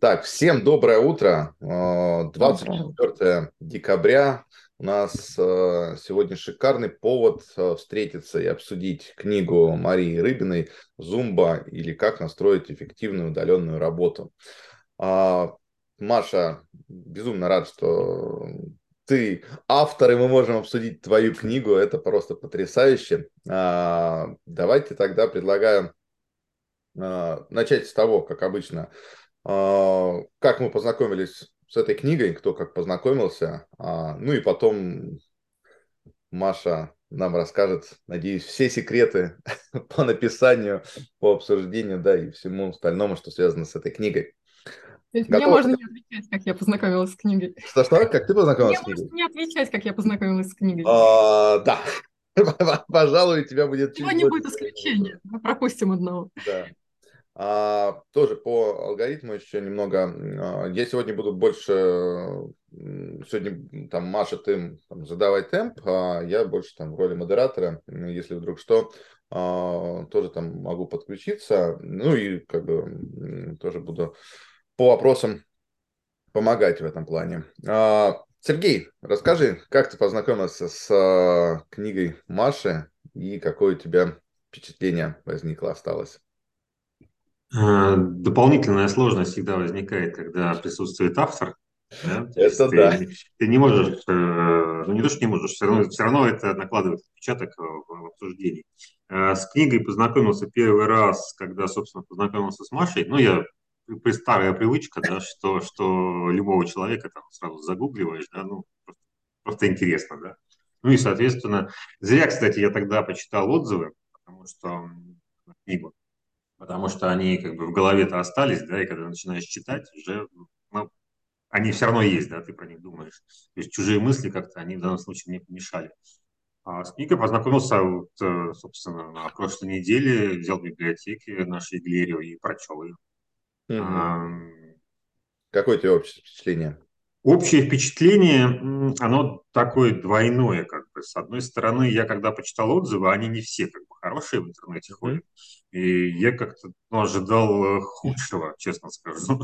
Так, всем доброе утро. 24 декабря. У нас сегодня шикарный повод встретиться и обсудить книгу Марии Рыбиной «Зумба» или «Как настроить эффективную удаленную работу». А, Маша, безумно рад, что ты автор, и мы можем обсудить твою книгу. Это просто потрясающе. А, давайте тогда предлагаю начать с того, как обычно, как мы познакомились с этой книгой, кто как познакомился. А, ну и потом Маша нам расскажет, надеюсь, все секреты по написанию, по обсуждению, да, и всему остальному, что связано с этой книгой. То есть мне можно не отвечать, как я познакомилась с книгой. Что-что? Как ты познакомилась мне с книгой? Мне можно не отвечать, как я познакомилась с книгой. А, да. Пожалуй, у тебя будет Сегодня будет исключение. Мы пропустим одного. Да. А, тоже по алгоритму еще немного. А, я сегодня буду больше, сегодня там Маша, ты там, задавай темп, а я больше там в роли модератора, если вдруг что, а, тоже там могу подключиться. Ну и как бы тоже буду по вопросам помогать в этом плане. А, Сергей, расскажи, как ты познакомился с а, книгой Маши и какое у тебя впечатление возникло, осталось? Э, дополнительная сложность всегда возникает, когда присутствует автор. Да? Это да. Ты, ты не можешь, э, ну не то, что не можешь, все равно, все равно это накладывает отпечаток в обсуждении. Э, с книгой познакомился первый раз, когда, собственно, познакомился с Машей. Ну, я старая привычка, да, что, что любого человека там сразу загугливаешь, да, ну, просто, просто интересно, да. Ну и, соответственно, зря, кстати, я тогда почитал отзывы, потому что книгу, потому что они как бы в голове-то остались, да, и когда начинаешь читать, уже, ну, они все равно есть, да, ты про них думаешь. То есть чужие мысли как-то, они в данном случае не помешали. А с книгой познакомился, вот, э, собственно, на прошлой неделе, взял в библиотеке нашей Глерио и прочел ее. Угу. А, Какое у тебя общее впечатление? Общее впечатление, оно такое двойное, как бы. С одной стороны, я когда почитал отзывы, они не все как бы хорошие в интернете ходят. И я как-то ну, ожидал э, худшего, честно скажу.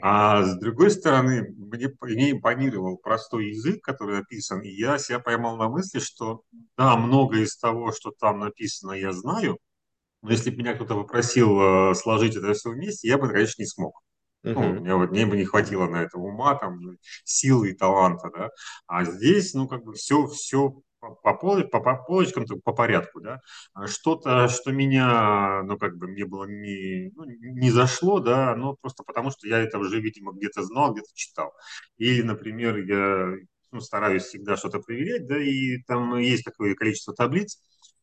А с другой стороны, мне, мне импонировал простой язык, который написан, и я себя поймал на мысли, что да, многое из того, что там написано, я знаю, но если бы меня кто-то попросил э, сложить это все вместе, я бы, конечно, не смог. Uh-huh. Ну, мне, вот, мне бы не хватило на это ума, там, силы и таланта, да. А здесь, ну, как бы все, все по, пол, по, по полочкам, по порядку, да. А что-то, что меня, ну, как бы мне было не, ну, не зашло, да, ну, просто потому что я это уже, видимо, где-то знал, где-то читал. Или, например, я ну, стараюсь всегда что-то проверять, да, и там есть такое количество таблиц,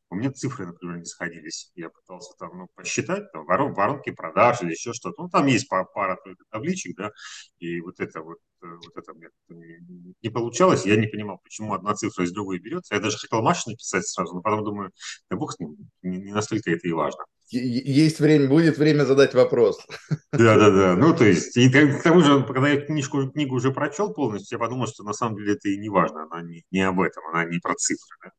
у меня цифры, например, не сходились. Я пытался там ну, посчитать, там, ворон, воронки продаж или еще что-то. Ну, там есть пара, табличек, да, и вот это вот, э, вот это мне не получалось. Я не понимал, почему одна цифра из другой берется. Я даже хотел Маше написать сразу, но потом думаю, да бог с ним, не, не настолько это и важно. Есть время, будет время задать вопрос. Да, да, да. Ну, то есть, и к тому же, когда я книжку, книгу уже прочел полностью, я подумал, что на самом деле это и не важно, она не, не об этом, она не про цифры. Да?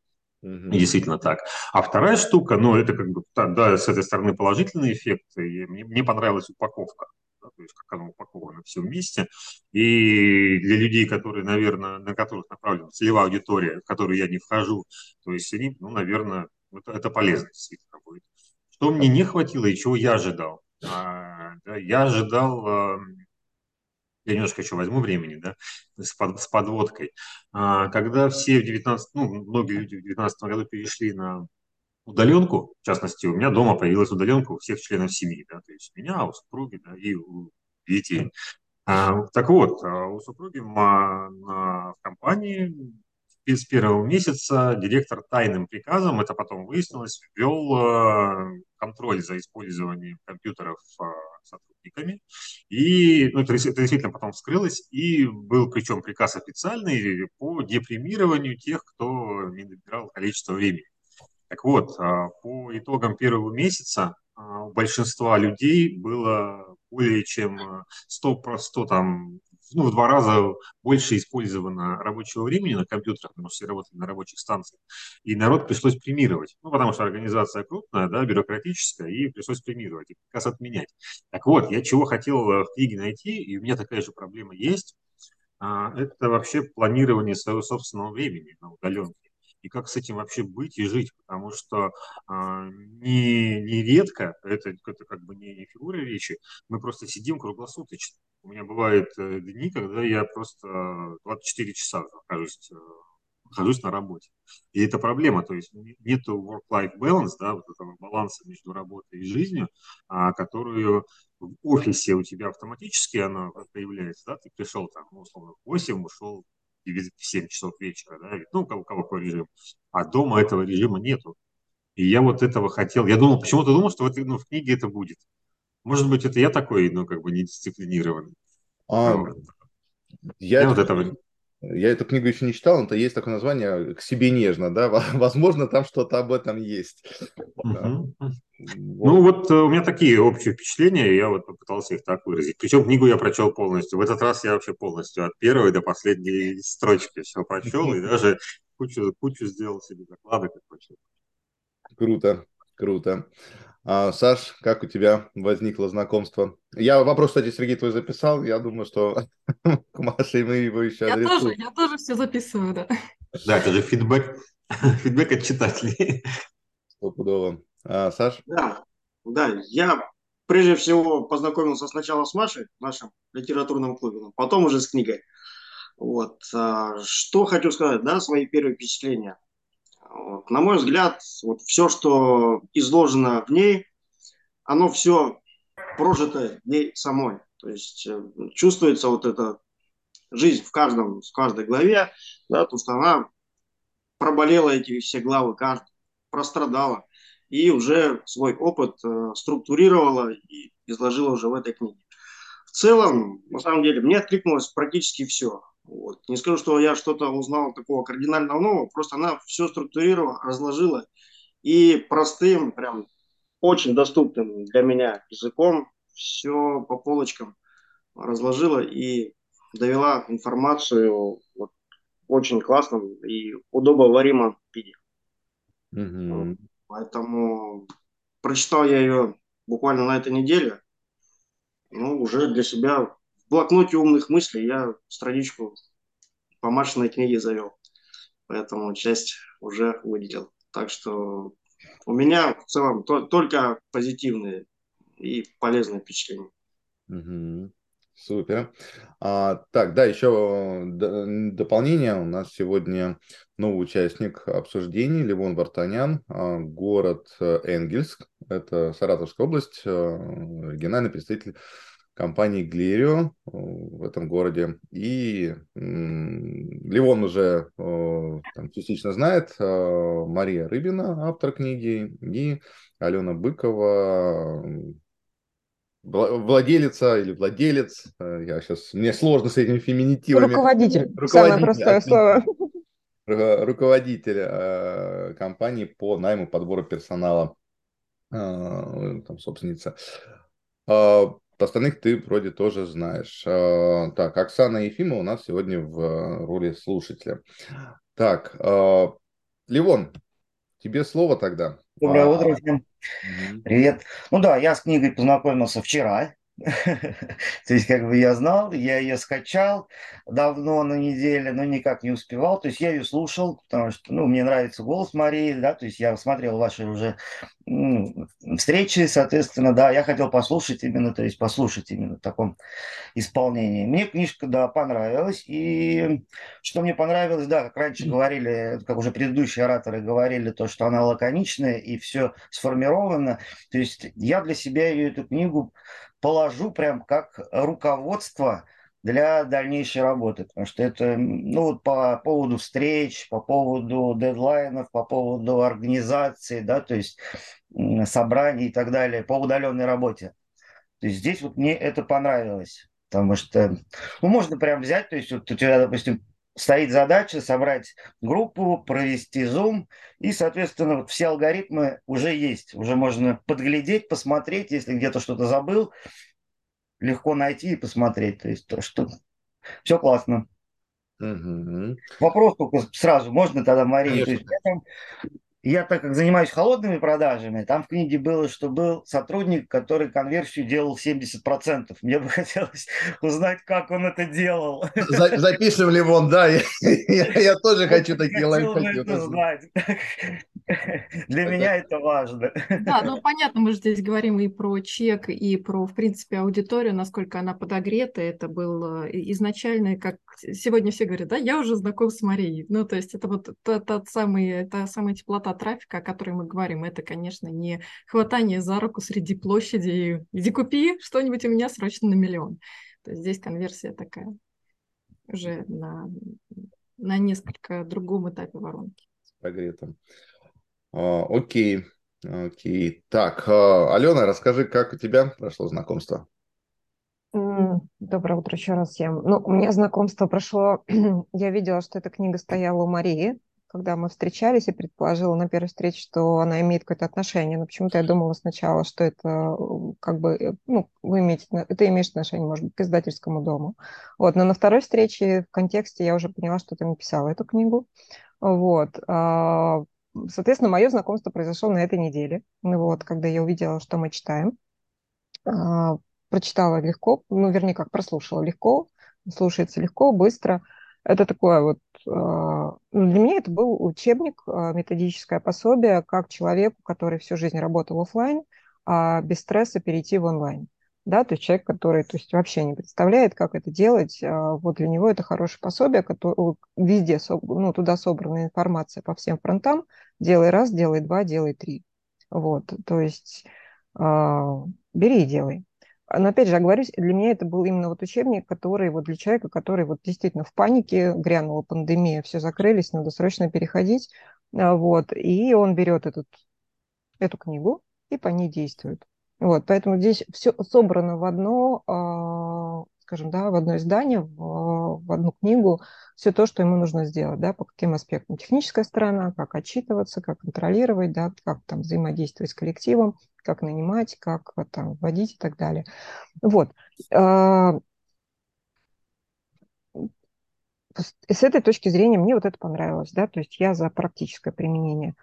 Угу. Действительно так. А вторая штука, ну, это как бы, да, с этой стороны положительный эффект. И мне, мне понравилась упаковка. Да, то есть, как оно упаковано все вместе. И для людей, которые, наверное, на которых направлена целевая аудитория, в которую я не вхожу, то есть они, ну, наверное, это, это полезно действительно будет. Что мне не хватило и чего я ожидал? А, да, я ожидал я немножко еще возьму времени, да, с, под, с подводкой. А, когда все в 19, ну, многие люди в 2019 году перешли на удаленку, в частности, у меня дома появилась удаленка у всех членов семьи, да, то есть у меня, у супруги, да, и у детей. А, так вот, а у супруги на, на компании с первого месяца директор тайным приказом, это потом выяснилось, ввел э, контроль за использованием компьютеров э, сотрудниками. И ну, это, это действительно потом вскрылось. И был причем приказ официальный по депримированию тех, кто не набирал количество времени. Так вот, э, по итогам первого месяца у большинства людей было более чем 100, 100 там, ну, в два раза больше использовано рабочего времени на компьютерах, потому что все работали на рабочих станциях, и народ пришлось премировать. Ну, потому что организация крупная, да, бюрократическая, и пришлось премировать, и как раз отменять. Так вот, я чего хотел в книге найти, и у меня такая же проблема есть, а, это вообще планирование своего собственного времени на удаленке. И как с этим вообще быть и жить, потому что а, не, не редко, это, это как бы не, не фигура речи, мы просто сидим круглосуточно. У меня бывают э, дни, когда я просто 24 часа нахожусь, э, нахожусь на работе. И это проблема, то есть нет work-life balance, да, вот этого баланса между работой и жизнью, а, которую в офисе у тебя автоматически она появляется, да, ты пришел там, ну, условно, в 8, ушел в 7 часов вечера, да, ну, у кого, кого какой режим, а дома этого режима нету. И я вот этого хотел, я думал, почему-то думал, что в, этой, ну, в книге это будет. Может быть, это я такой, ну, как бы недисциплинированный. А, я, я вот этого я эту книгу еще не читал, но это есть такое название «К себе нежно», да? Возможно, там что-то об этом есть. Угу. Вот. Ну вот э, у меня такие общие впечатления, я вот попытался их так выразить. Причем книгу я прочел полностью. В этот раз я вообще полностью от первой до последней строчки все прочел и даже кучу, кучу сделал себе закладок и прочел. Круто, круто. А, Саш, как у тебя возникло знакомство? Я вопрос, кстати, Сергей твой записал. Я думаю, что к Маше мы его еще я тоже, я тоже все записываю, да. Да, это же фидбэк, фидбэк от читателей. Стопудово. А, Саш? Да, да, я прежде всего познакомился сначала с Машей в нашем литературном клубе, потом уже с книгой. Вот. А, что хочу сказать, да, свои первые впечатления. Вот. На мой взгляд, вот все, что изложено в ней, оно все прожито ей самой. То есть э, чувствуется вот эта жизнь в каждом, в каждой главе, да, то, что она проболела эти все главы, каждый, прострадала и уже свой опыт э, структурировала и изложила уже в этой книге. В целом, на самом деле, мне откликнулось практически все. Вот. Не скажу, что я что-то узнал такого кардинального нового, просто она все структурировала, разложила и простым, прям очень доступным для меня языком все по полочкам разложила и довела информацию вот, очень классном и удобоваримом виде. Mm-hmm. Поэтому прочитал я ее буквально на этой неделе. Ну, уже для себя в блокноте умных мыслей я страничку по Машиной книге завел. Поэтому часть уже выделил. Так что у меня в целом то, только позитивные и полезные впечатления. Угу. Супер. А, так, да, еще дополнение. У нас сегодня новый участник обсуждений Левон Вартанян, а, город э, Энгельск. Это Саратовская область, э, региональный представитель компании Глерио э, в этом городе. И Левон уже там, частично знает, Мария Рыбина, автор книги, и Алена Быкова, владелица или владелец, э, я сейчас, мне сложно с этими феминитивами. Руководитель, Руководитель самое простое слово. Руководитель э, компании по найму подбору персонала, э, там, собственница. Э, остальных ты вроде тоже знаешь. Э, так, Оксана Ефимова у нас сегодня в роли слушателя. Так, э, Ливон, тебе слово тогда. Доброе утро всем. Привет. Ну да, я с книгой познакомился вчера. То есть, как бы я знал, я ее скачал давно на неделе, но никак не успевал. То есть я ее слушал, потому что, ну, мне нравится голос Марии, да, то есть я смотрел ваши уже встречи, соответственно, да, я хотел послушать именно, то есть послушать именно в таком исполнении. Мне книжка, да, понравилась. И что мне понравилось, да, как раньше говорили, как уже предыдущие ораторы говорили, то, что она лаконичная и все сформировано. То есть я для себя ее, эту книгу положу прям как руководство для дальнейшей работы, потому что это, ну, вот по поводу встреч, по поводу дедлайнов, по поводу организации, да, то есть собраний и так далее, по удаленной работе. То есть здесь вот мне это понравилось, потому что, ну, можно прям взять, то есть вот у тебя, допустим, стоит задача собрать группу, провести зум, и, соответственно, вот все алгоритмы уже есть. Уже можно подглядеть, посмотреть, если где-то что-то забыл, легко найти и посмотреть. То есть то, что Все классно. Угу. Вопрос только сразу, можно тогда, Мария? То есть, я там я так как занимаюсь холодными продажами, там в книге было, что был сотрудник, который конверсию делал 70%. Мне бы хотелось узнать, как он это делал. За, запишем ли он, да, я, я, я тоже хочу такие лайфхаки. знать. Для меня это важно. Да, ну понятно, мы же здесь говорим и про чек, и про, в принципе, аудиторию, насколько она подогрета. Это был э, изначально, как сегодня все говорят, да, я уже знаком с Марией. Ну, то есть это вот тот, тот самый, та самая теплота трафика, о которой мы говорим. Это, конечно, не хватание за руку среди площади и иди купи что-нибудь у меня срочно на миллион. То есть здесь конверсия такая уже на, на несколько другом этапе воронки. С прогретом. А, окей, окей. Так, а, Алена, расскажи, как у тебя прошло знакомство? Доброе утро еще раз всем. Ну, у меня знакомство прошло, я видела, что эта книга стояла у Марии, когда мы встречались, и предположила на первой встрече, что она имеет какое-то отношение. Но почему-то я думала сначала, что это как бы, э, ну, вы имеете, это имеет отношение, может быть, к издательскому дому. Вот, но на второй встрече в контексте я уже поняла, что ты написала эту книгу. Вот. А, Соответственно, мое знакомство произошло на этой неделе. Ну вот, когда я увидела, что мы читаем. А, прочитала легко, ну, вернее, как прослушала легко, слушается легко, быстро. Это такое вот... А, ну, для меня это был учебник, а, методическое пособие, как человеку, который всю жизнь работал офлайн, без стресса перейти в онлайн да, то есть человек, который то есть, вообще не представляет, как это делать, а, вот для него это хорошее пособие, которое, везде ну, туда собрана информация по всем фронтам, делай раз, делай два, делай три. Вот, то есть а, бери и делай. Но опять же, оговорюсь, для меня это был именно вот учебник, который вот для человека, который вот действительно в панике, грянула пандемия, все закрылись, надо срочно переходить, а, вот, и он берет этот, эту книгу и по ней действует. Вот, поэтому здесь все собрано в одно, а, скажем, да, в одно издание, в, в одну книгу, все то, что ему нужно сделать, да, по каким аспектам. Техническая сторона, как отчитываться, как контролировать, да, как там взаимодействовать с коллективом, как нанимать, как там вводить и так далее. Вот. А, с этой точки зрения мне вот это понравилось, да, то есть я за практическое применение.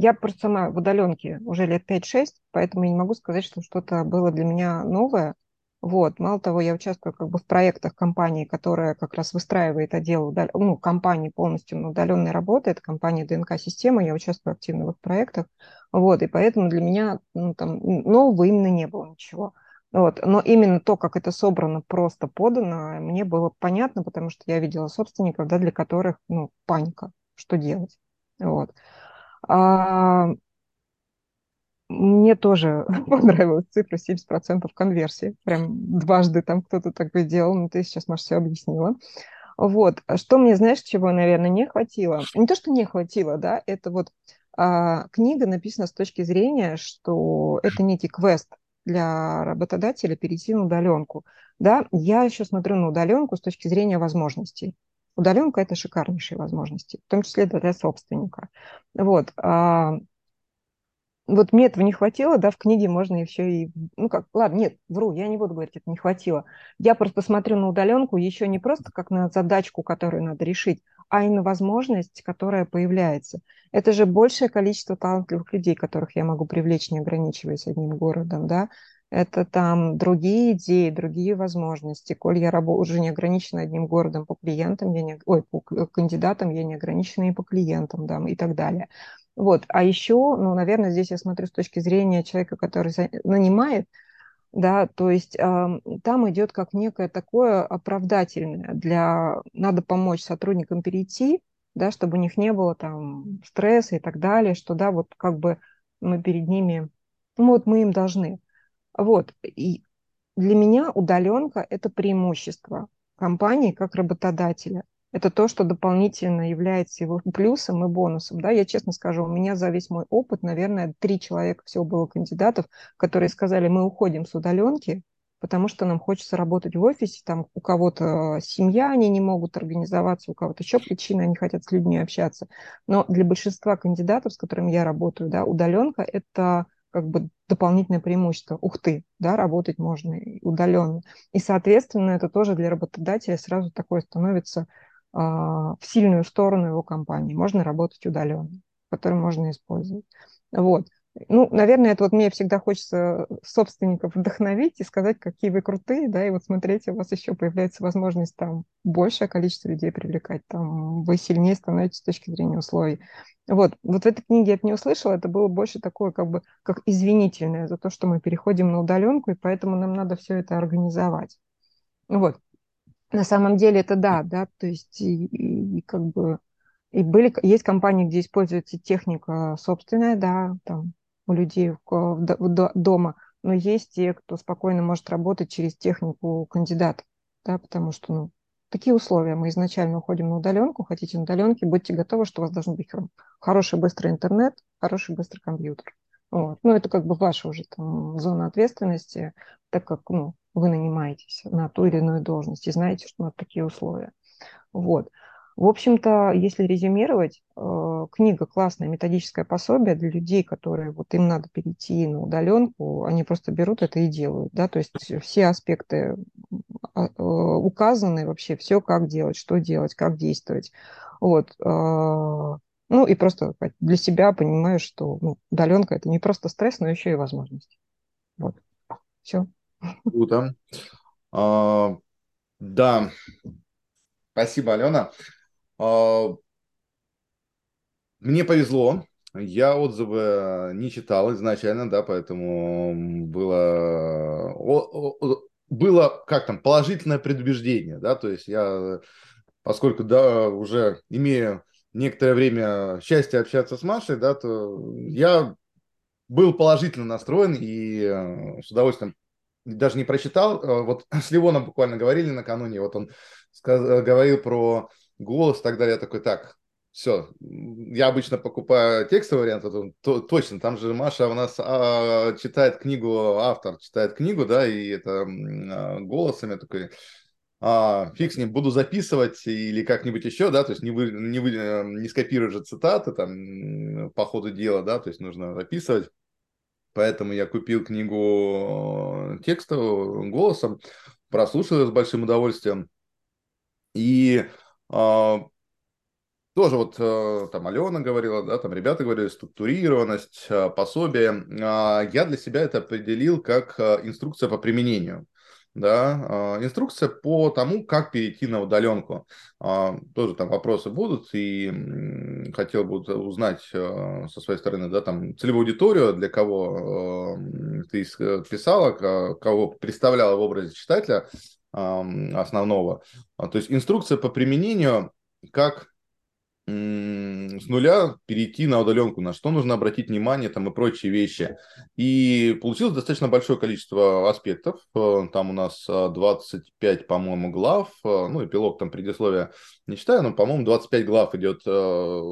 Я просто сама в удаленке уже лет 5-6, поэтому я не могу сказать, что что-то было для меня новое. Вот. Мало того, я участвую как бы в проектах компании, которая как раз выстраивает отдел, ну, компании полностью на удаленной работы, это компания ДНК-система, я участвую активно в их проектах, вот, и поэтому для меня ну, там, нового именно не было ничего. Вот. Но именно то, как это собрано, просто подано, мне было понятно, потому что я видела собственников, да, для которых ну, паника, что делать. Вот. А, мне тоже понравилась цифра 70% конверсии. Прям дважды там кто-то так делал, но ты сейчас, Маша, все объяснила. Вот. А что мне, знаешь, чего, наверное, не хватило? Не то, что не хватило, да, это вот а, книга написана с точки зрения, что это некий квест для работодателя перейти на удаленку. Да, я еще смотрю на удаленку с точки зрения возможностей. Удаленка – это шикарнейшие возможности, в том числе для собственника. Вот. Вот мне этого не хватило, да, в книге можно еще и, ну как, ладно, нет, вру, я не буду говорить, это не хватило. Я просто смотрю на удаленку еще не просто как на задачку, которую надо решить, а и на возможность, которая появляется. Это же большее количество талантливых людей, которых я могу привлечь, не ограничиваясь одним городом, да, это там другие идеи, другие возможности. Коль я работаю уже не ограничена одним городом по клиентам, я не, ой, по кандидатам, я не ограничена и по клиентам, да, и так далее. Вот. А еще, ну, наверное, здесь я смотрю с точки зрения человека, который нанимает, да, то есть э, там идет как некое такое оправдательное для, надо помочь сотрудникам перейти, да, чтобы у них не было там стресса и так далее, что, да, вот как бы мы перед ними, ну, вот мы им должны. Вот. И для меня удаленка – это преимущество компании как работодателя. Это то, что дополнительно является его плюсом и бонусом. Да, я честно скажу, у меня за весь мой опыт, наверное, три человека всего было кандидатов, которые сказали, мы уходим с удаленки, потому что нам хочется работать в офисе, там у кого-то семья, они не могут организоваться, у кого-то еще причины, они хотят с людьми общаться. Но для большинства кандидатов, с которыми я работаю, да, удаленка – это как бы дополнительное преимущество. Ух ты, да, работать можно удаленно. И, соответственно, это тоже для работодателя сразу такое становится в сильную сторону его компании. Можно работать удаленно, который можно использовать. Вот. Ну, наверное, это вот мне всегда хочется собственников вдохновить и сказать, какие вы крутые, да, и вот смотрите, у вас еще появляется возможность там большее количество людей привлекать, там вы сильнее становитесь с точки зрения условий. Вот, вот в этой книге я это не услышала, это было больше такое, как бы, как извинительное за то, что мы переходим на удаленку, и поэтому нам надо все это организовать. Вот. На самом деле это да, да, то есть и, и, и как бы и были, есть компании, где используется техника собственная, да, там у людей дома, но есть те, кто спокойно может работать через технику кандидата, да, потому что, ну, такие условия. Мы изначально уходим на удаленку, хотите на удаленке, будьте готовы, что у вас должен быть хороший быстрый интернет, хороший быстрый компьютер. Вот. Ну, это как бы ваша уже там зона ответственности, так как ну, вы нанимаетесь на ту или иную должность и знаете, что нас такие условия. Вот. В общем-то, если резюмировать, э, книга классная, методическое пособие для людей, которые вот им надо перейти на удаленку, они просто берут это и делают, да, то есть все аспекты а, э, указаны вообще, все как делать, что делать, как действовать, вот, э, ну и просто для себя понимаю, что ну, удаленка это не просто стресс, но еще и возможность. Вот. Все. Круто. А, да. Спасибо, Алена. А, мне повезло, я отзывы не читал изначально, да, поэтому было, было как там, положительное предубеждение, да, то есть я, поскольку, да, уже имею некоторое время счастье общаться с Машей, да, то я был положительно настроен и э, с удовольствием даже не прочитал. Э, вот с Ливоном буквально говорили накануне, вот он сказ- говорил про голос и так далее. Я такой, так, все, я обычно покупаю текстовый вариант, то, то, точно, там же Маша у нас а, читает книгу, автор читает книгу, да, и это а, голосами такой, а, фиг с ним, буду записывать или как-нибудь еще, да, то есть не, вы, не, вы, не скопируешь же цитаты там по ходу дела, да, то есть нужно записывать. Поэтому я купил книгу текстовым голосом, прослушал ее с большим удовольствием. И а, тоже вот э, там Алена говорила, да, там ребята говорили, структурированность, э, пособие. А, я для себя это определил как э, инструкция по применению. Да, а, инструкция по тому, как перейти на удаленку. Тоже там вопросы будут, и хотел бы узнать со своей стороны, да, там целевую аудиторию, для кого ты писала, кого представляла в образе читателя, основного. А, то есть инструкция по применению, как с нуля перейти на удаленку, на что нужно обратить внимание там и прочие вещи. И получилось достаточно большое количество аспектов. Э, там у нас 25, по-моему, глав. Э, ну, эпилог там предисловия не читаю, но, по-моему, 25 глав идет э,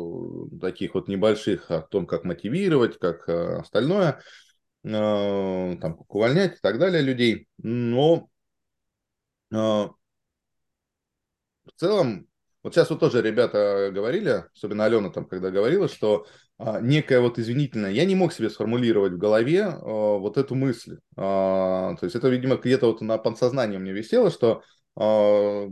таких вот небольших о том, как мотивировать, как остальное, там, как увольнять и так далее людей. Но в целом, вот сейчас вот тоже ребята говорили, особенно Алена там, когда говорила, что а, некая вот извинительная, я не мог себе сформулировать в голове а, вот эту мысль. А, то есть это, видимо, где-то вот на подсознании мне висело, что а,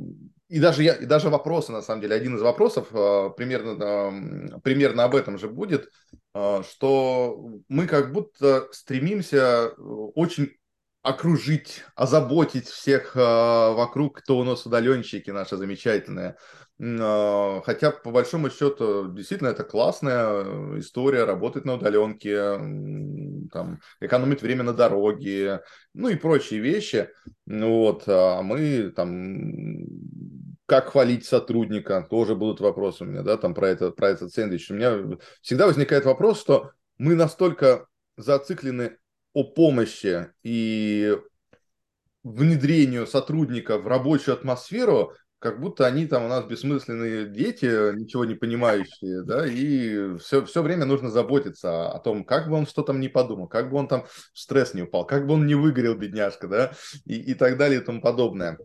и даже, я, и даже вопросы, на самом деле, один из вопросов а, примерно, а, примерно об этом же будет, а, что мы как будто стремимся очень окружить, озаботить всех э, вокруг, кто у нас удаленщики наши замечательные. Э, хотя, по большому счету, действительно, это классная история, работать на удаленке, э, там, экономить время на дороге, ну и прочие вещи. Вот, а мы там как хвалить сотрудника, тоже будут вопросы у меня, да, там про это, про этот сэндвич. У меня всегда возникает вопрос, что мы настолько зациклены о помощи и внедрению сотрудника в рабочую атмосферу, как будто они там у нас бессмысленные дети, ничего не понимающие, да, и все, все время нужно заботиться о том, как бы он что там не подумал, как бы он там в стресс не упал, как бы он не выгорел, бедняжка, да, и, и так далее и тому подобное.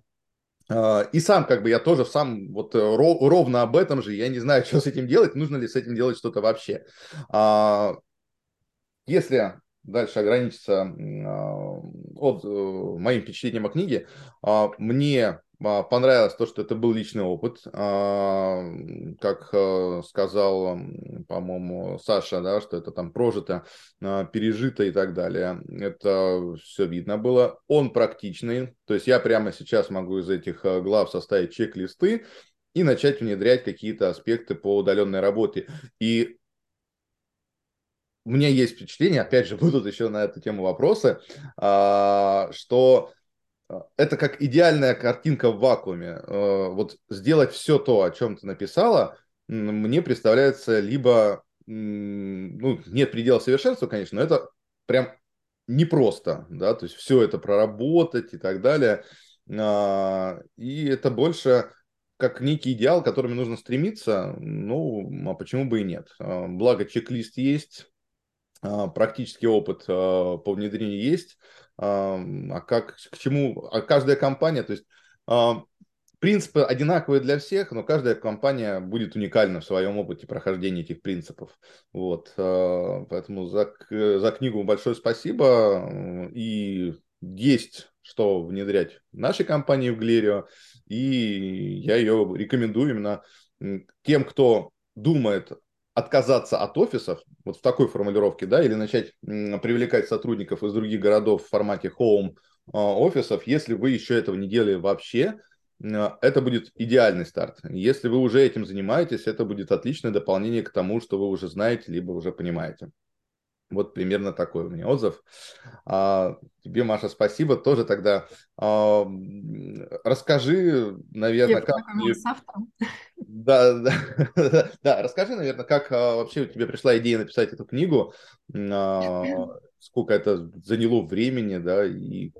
А, и сам, как бы, я тоже сам вот ровно об этом же, я не знаю, что с этим делать, нужно ли с этим делать что-то вообще. А, если дальше ограничиться от, моим впечатлением о книге. Мне а, понравилось то, что это был личный опыт. А, как э, сказал, по-моему, Саша, да, что это там прожито, а, пережито и так далее. Это все видно было. Он практичный. То есть я прямо сейчас могу из этих э, глав составить чек-листы и начать внедрять какие-то аспекты по удаленной работе. И у меня есть впечатление, опять же, будут еще на эту тему вопросы, что это как идеальная картинка в вакууме. Э, вот сделать все то, о чем ты написала, мне представляется либо, ну, нет предела совершенства, конечно, но это прям непросто, да, то есть все это проработать и так далее. А, и это больше как некий идеал, к которому нужно стремиться, ну, а почему бы и нет. А, благо чек-лист есть, практический опыт по внедрению есть, а как, к чему, а каждая компания, то есть принципы одинаковые для всех, но каждая компания будет уникальна в своем опыте прохождения этих принципов. Вот, а, поэтому за, за книгу большое спасибо. И есть что внедрять в нашей компании в Глерио, и я ее рекомендую именно тем, кто думает отказаться от офисов, вот в такой формулировке, да, или начать привлекать сотрудников из других городов в формате home а, офисов, если вы еще этого не делали вообще, это будет идеальный старт. Если вы уже этим занимаетесь, это будет отличное дополнение к тому, что вы уже знаете, либо уже понимаете. Вот примерно такой у меня отзыв. А, тебе, Маша, спасибо. Тоже тогда а, расскажи, наверное, Я как... Да, да, да, расскажи, наверное, как а, вообще у тебя пришла идея написать эту книгу, а, сколько это заняло времени, да, и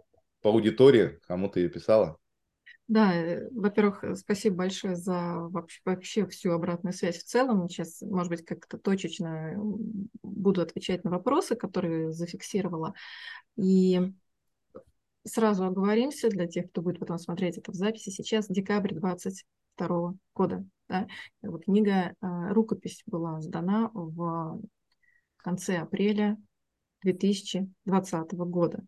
по аудитории, кому ты ее писала? Да, э, во-первых, э, спасибо большое за вообще, вообще всю обратную связь в целом. Сейчас, может быть, как-то точечно буду отвечать на вопросы, которые зафиксировала. И сразу оговоримся для тех, кто будет потом смотреть это в записи. Сейчас декабрь 22 года. Да? Вот книга, а, рукопись была сдана в конце апреля 2020 года.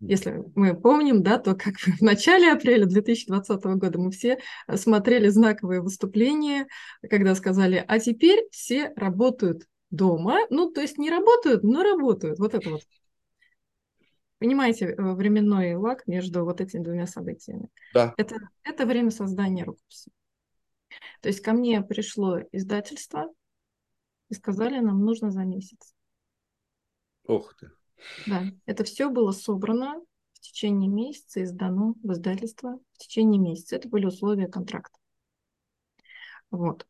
Если мы помним, да, то как в начале апреля 2020 года мы все э, смотрели знаковые выступления, когда сказали, а теперь все работают дома, ну, то есть не работают, но работают. Вот это вот. Понимаете, э, временной лаг между вот этими двумя событиями. Да. Это, это время создания рукописи. То есть ко мне пришло издательство и сказали, нам нужно за месяц. Ух ты. Да, это все было собрано в течение месяца и сдано в издательство в течение месяца. Это были условия контракта. Вот.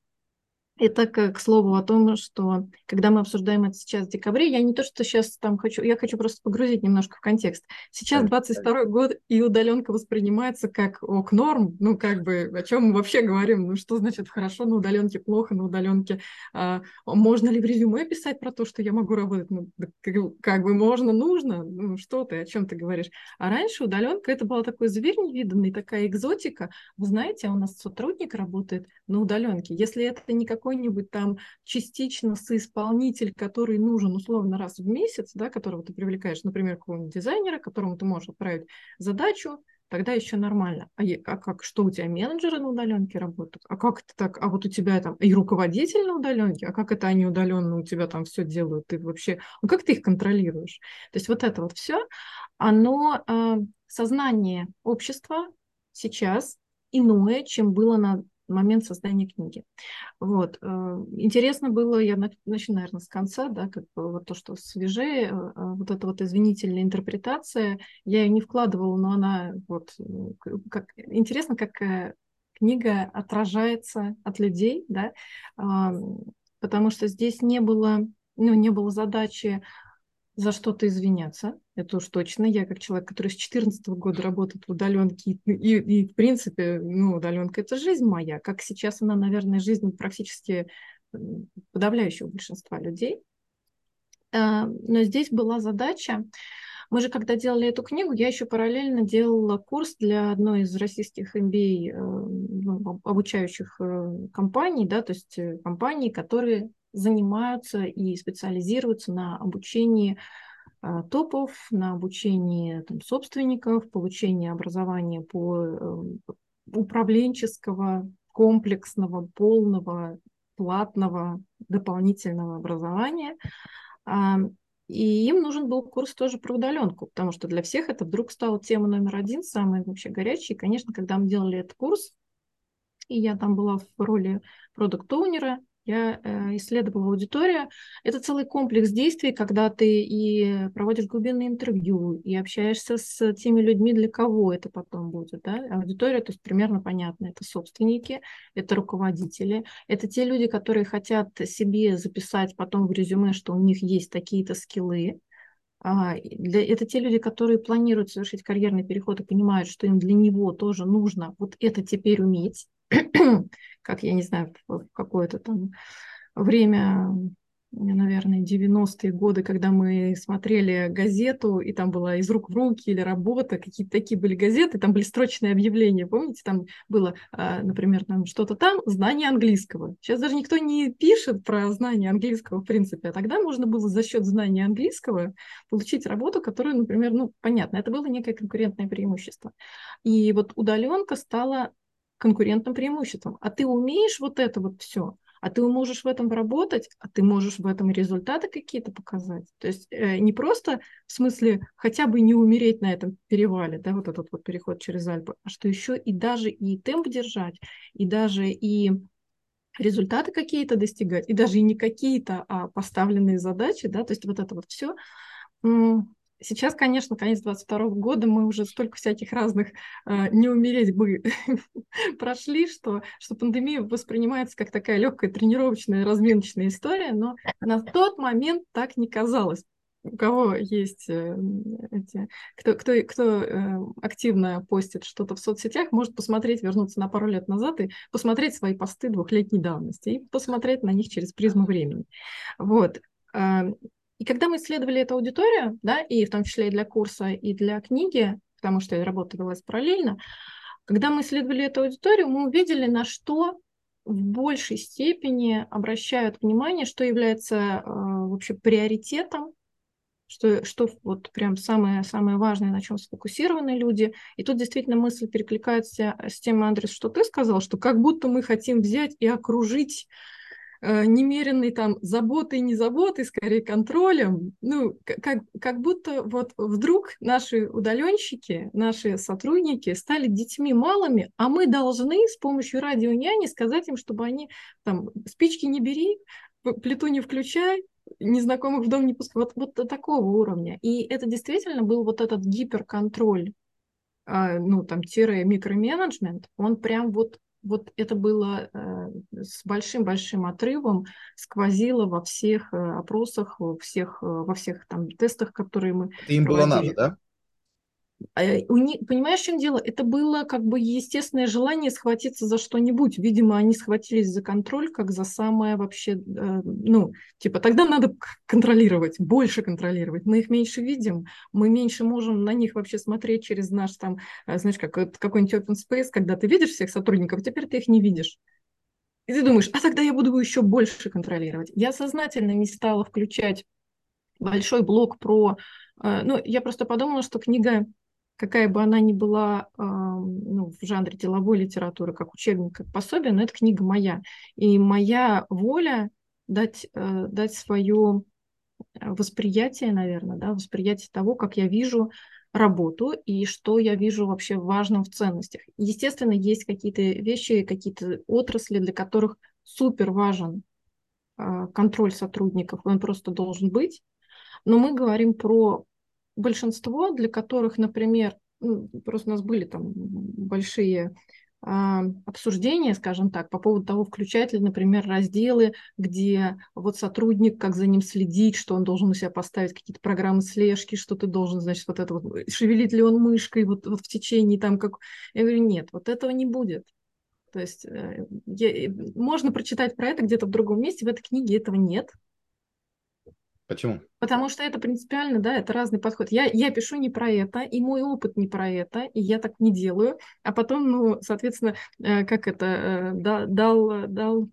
Это к, к слову о том, что когда мы обсуждаем это сейчас в декабре, я не то, что сейчас там хочу, я хочу просто погрузить немножко в контекст. Сейчас 22 год, и удаленка воспринимается как ок норм, ну как бы о чем мы вообще говорим, ну что значит хорошо на удаленке, плохо на удаленке, а, можно ли в резюме писать про то, что я могу работать, ну как, как бы можно, нужно, ну что ты, о чем ты говоришь. А раньше удаленка это была такой зверь невиданный, такая экзотика. Вы знаете, а у нас сотрудник работает на удаленке, если это никакой какой-нибудь там частично соисполнитель, который нужен условно раз в месяц, да, которого ты привлекаешь, например, какого-нибудь дизайнера, которому ты можешь отправить задачу, тогда еще нормально. А, а как, что у тебя менеджеры на удаленке работают? А как это так? А вот у тебя там и руководитель на удаленке? А как это они удаленно у тебя там все делают? Ты вообще, ну как ты их контролируешь? То есть вот это вот все, оно э, сознание общества сейчас иное, чем было на момент создания книги. Вот. Э, интересно было, я начну, наверное, с конца, да, как бы вот то, что свежее, э, э, вот эта вот извинительная интерпретация, я ее не вкладывала, но она вот, как, интересно, как книга отражается от людей, да, потому что здесь не было, ну, не было задачи за что-то извиняться, это уж точно. Я как человек, который с 2014 года работает в удаленке, и, и, и в принципе, ну, удаленка – это жизнь моя, как сейчас она, наверное, жизнь практически подавляющего большинства людей. А, но здесь была задача, мы же, когда делали эту книгу, я еще параллельно делала курс для одной из российских MBA э, ну, обучающих э, компаний, да, то есть э, компаний, которые занимаются и специализируются на обучении а, топов, на обучение там, собственников, получение образования по э, управленческого, комплексного, полного, платного, дополнительного образования. И им нужен был курс тоже про удаленку, потому что для всех это вдруг стала тема номер один, самая вообще горячая. И, конечно, когда мы делали этот курс, и я там была в роли продукт-оунера, я э, исследовала аудиторию. Это целый комплекс действий, когда ты и проводишь глубинные интервью, и общаешься с теми людьми, для кого это потом будет. Да? Аудитория, то есть примерно понятно, это собственники, это руководители, это те люди, которые хотят себе записать потом в резюме, что у них есть такие-то скиллы, а, это те люди, которые планируют совершить карьерный переход и понимают, что им для него тоже нужно вот это теперь уметь. как я не знаю, в какое-то там время, наверное, 90-е годы, когда мы смотрели газету, и там была из рук в руки или работа, какие-то такие были газеты, там были строчные объявления, помните, там было, а, например, там что-то там, знание английского. Сейчас даже никто не пишет про знание английского, в принципе, а тогда можно было за счет знания английского получить работу, которая, например, ну, понятно, это было некое конкурентное преимущество. И вот удаленка стала конкурентным преимуществом. А ты умеешь вот это вот все, а ты можешь в этом работать, а ты можешь в этом результаты какие-то показать. То есть э, не просто в смысле хотя бы не умереть на этом перевале, да, вот этот вот переход через Альпы, а что еще и даже и темп держать, и даже и результаты какие-то достигать, и даже и не какие-то, а поставленные задачи, да, то есть вот это вот все Сейчас, конечно, конец 22 года, мы уже столько всяких разных э, не умереть бы прошли, что, что пандемия воспринимается как такая легкая тренировочная, разминочная история, но на тот момент так не казалось. У кого есть э, эти, кто, кто, кто э, активно постит что-то в соцсетях, может посмотреть, вернуться на пару лет назад и посмотреть свои посты двухлетней давности и посмотреть на них через призму времени. Вот. И когда мы исследовали эту аудиторию, да, и в том числе и для курса, и для книги, потому что работа велась параллельно, когда мы исследовали эту аудиторию, мы увидели, на что в большей степени обращают внимание, что является э, вообще приоритетом, что, что вот прям самое, самое важное, на чем сфокусированы люди. И тут действительно мысль перекликается с тем, Андрес, что ты сказал, что как будто мы хотим взять и окружить немеренной там заботой, не заботой, скорее контролем, ну, как, как будто вот вдруг наши удаленщики, наши сотрудники стали детьми малыми, а мы должны с помощью радио няни сказать им, чтобы они там спички не бери, плиту не включай, незнакомых в дом не пускай. Вот, вот такого уровня. И это действительно был вот этот гиперконтроль, а, ну, там, тире микроменеджмент, он прям вот вот это было э, с большим-большим отрывом, сквозило во всех э, опросах, во всех, э, во всех там тестах, которые мы Это им проводили. было надо, да? А, у них, понимаешь, в чем дело? Это было как бы естественное желание схватиться за что-нибудь. Видимо, они схватились за контроль, как за самое вообще, э, ну, типа, тогда надо контролировать, больше контролировать. Мы их меньше видим, мы меньше можем на них вообще смотреть через наш там, э, знаешь, как, какой-нибудь open space, когда ты видишь всех сотрудников, теперь ты их не видишь. И ты думаешь, а тогда я буду еще больше контролировать. Я сознательно не стала включать большой блок про... Э, ну, я просто подумала, что книга какая бы она ни была э, ну, в жанре деловой литературы, как учебник, как пособие, но это книга моя. И моя воля дать, э, дать свое восприятие, наверное, да, восприятие того, как я вижу работу и что я вижу вообще важным в ценностях. Естественно, есть какие-то вещи, какие-то отрасли, для которых супер важен э, контроль сотрудников, он просто должен быть. Но мы говорим про большинство, для которых, например, ну, просто у нас были там большие а, обсуждения, скажем так, по поводу того, включать ли, например, разделы, где вот сотрудник, как за ним следить, что он должен у себя поставить какие-то программы слежки, что ты должен, значит, вот это вот, шевелит ли он мышкой вот, вот в течение там, как... Я говорю, нет, вот этого не будет. То есть э, я, можно прочитать про это где-то в другом месте, в этой книге этого нет, Почему? Потому что это принципиально, да, это разный подход. Я, я пишу не про это, и мой опыт не про это, и я так не делаю. А потом, ну, соответственно, э, как это, э, дал, дал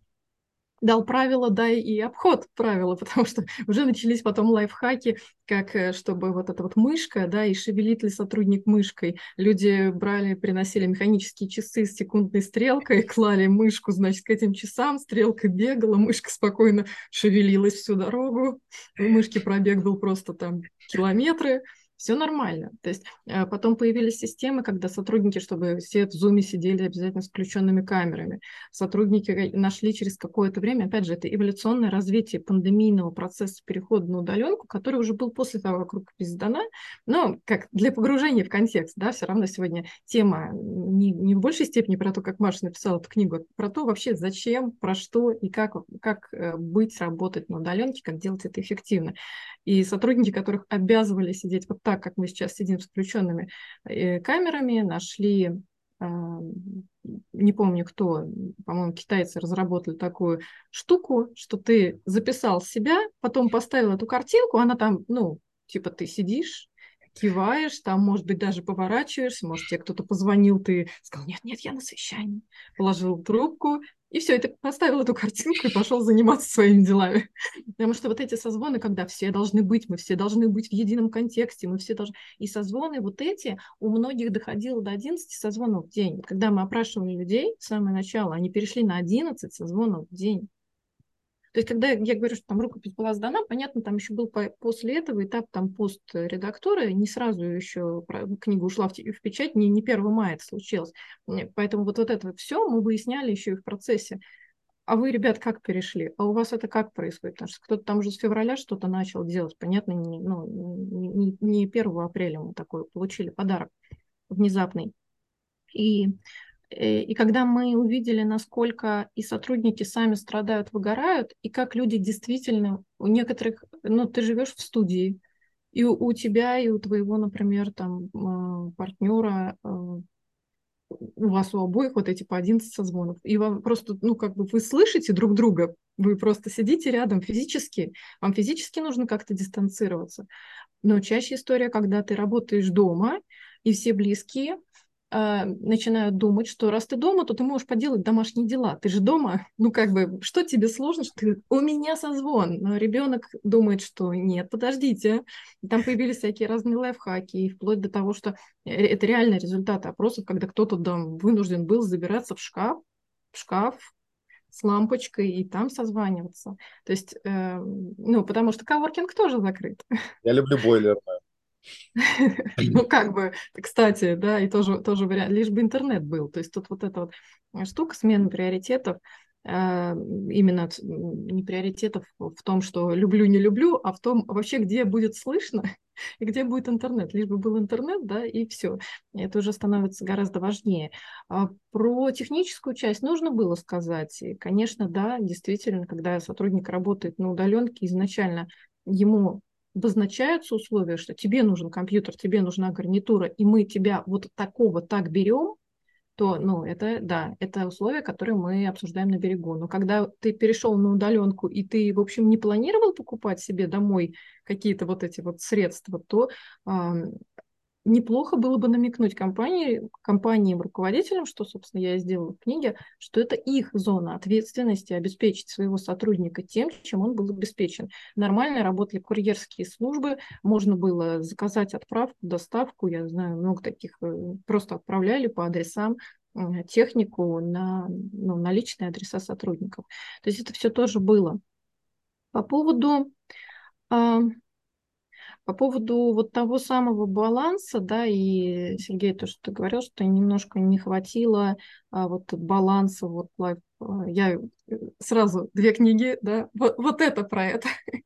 дал правила, дай и обход правила, потому что уже начались потом лайфхаки, как э, чтобы вот эта вот мышка, да, и шевелит ли сотрудник мышкой. Люди брали, приносили механические часы с секундной стрелкой, клали мышку, значит, к этим часам, стрелка бегала, мышка спокойно шевелилась всю дорогу, у мышки пробег был просто там километры, все нормально. То есть э, потом появились системы, когда сотрудники, чтобы все в зуме сидели обязательно с включенными камерами. Сотрудники нашли через какое-то время, опять же, это эволюционное развитие пандемийного процесса перехода на удаленку, который уже был после того, как рукопись сдана, но как для погружения в контекст, да, все равно сегодня тема не, не в большей степени про то, как Маша написала эту книгу, а про то вообще зачем, про что и как, как э, быть, работать на удаленке, как делать это эффективно. И сотрудники, которых обязывали сидеть так, как мы сейчас сидим с включенными э, камерами, нашли а, не помню кто, по-моему, китайцы разработали такую штуку, что ты записал себя, потом поставил эту картинку, она там, ну, типа ты сидишь, киваешь, там, может быть, даже поворачиваешься, может, тебе кто-то позвонил, ты сказал, нет, нет, я на совещании, положил трубку, и все, и ты поставил эту картинку и пошел заниматься своими делами. Потому что вот эти созвоны, когда все должны быть, мы все должны быть в едином контексте, мы все должны... И созвоны вот эти у многих доходило до 11 созвонов в день. Когда мы опрашивали людей с самого начала, они перешли на 11 созвонов в день. То есть, когда я говорю, что там рукопись была сдана, понятно, там еще был после этого этап там постредактуры, не сразу еще книга ушла в, в печать, не, не 1 мая это случилось. Поэтому вот, вот это все мы выясняли еще и в процессе. А вы, ребят, как перешли? А у вас это как происходит? Потому что кто-то там уже с февраля что-то начал делать. Понятно, не, ну, не, не 1 апреля мы такой получили подарок внезапный. И и когда мы увидели, насколько и сотрудники сами страдают, выгорают, и как люди действительно, у некоторых, ну, ты живешь в студии, и у, у тебя, и у твоего, например, там, а, партнера, а, у вас у обоих вот эти по 11 созвонов, и вам просто, ну, как бы вы слышите друг друга, вы просто сидите рядом физически, вам физически нужно как-то дистанцироваться. Но чаще история, когда ты работаешь дома, и все близкие, э, начинают думать, что раз ты дома, то ты можешь поделать домашние дела. Ты же дома, ну как бы, что тебе сложно, что ты, у меня созвон. Но ребенок думает, что нет, подождите. Там появились всякие разные лайфхаки, и вплоть до того, что это реально результаты опросов, когда кто-то там вынужден был забираться в шкаф, в шкаф, с лампочкой и там созваниваться. То есть, э, ну, потому что коворкинг тоже закрыт. Я люблю бойлер. Ну, как бы, кстати, да, и тоже, тоже вариант, лишь бы интернет был. То есть тут вот эта вот штука смены приоритетов, а, именно не приоритетов в том, что люблю, не люблю, а в том вообще, где будет слышно и где будет интернет. Лишь бы был интернет, да, и все. Это уже становится гораздо важнее. А про техническую часть нужно было сказать. И, конечно, да, действительно, когда сотрудник работает на удаленке, изначально ему обозначаются условия, что тебе нужен компьютер, тебе нужна гарнитура, и мы тебя вот такого так берем, то, ну, это, да, это условия, которые мы обсуждаем на берегу. Но когда ты перешел на удаленку, и ты, в общем, не планировал покупать себе домой какие-то вот эти вот средства, то неплохо было бы намекнуть компании, компаниям, руководителям, что, собственно, я и сделала в книге, что это их зона ответственности обеспечить своего сотрудника тем, чем он был обеспечен. Нормально работали курьерские службы, можно было заказать отправку, доставку, я знаю, много таких э, просто отправляли по адресам технику на, ну, на личные адреса сотрудников. То есть это все тоже было. По поводу а, по поводу вот того самого баланса, да, и Сергей, то, что ты говорил, что немножко не хватило а, вот баланса, вот лайф, а, я э, сразу две книги, да, вот, вот это про это.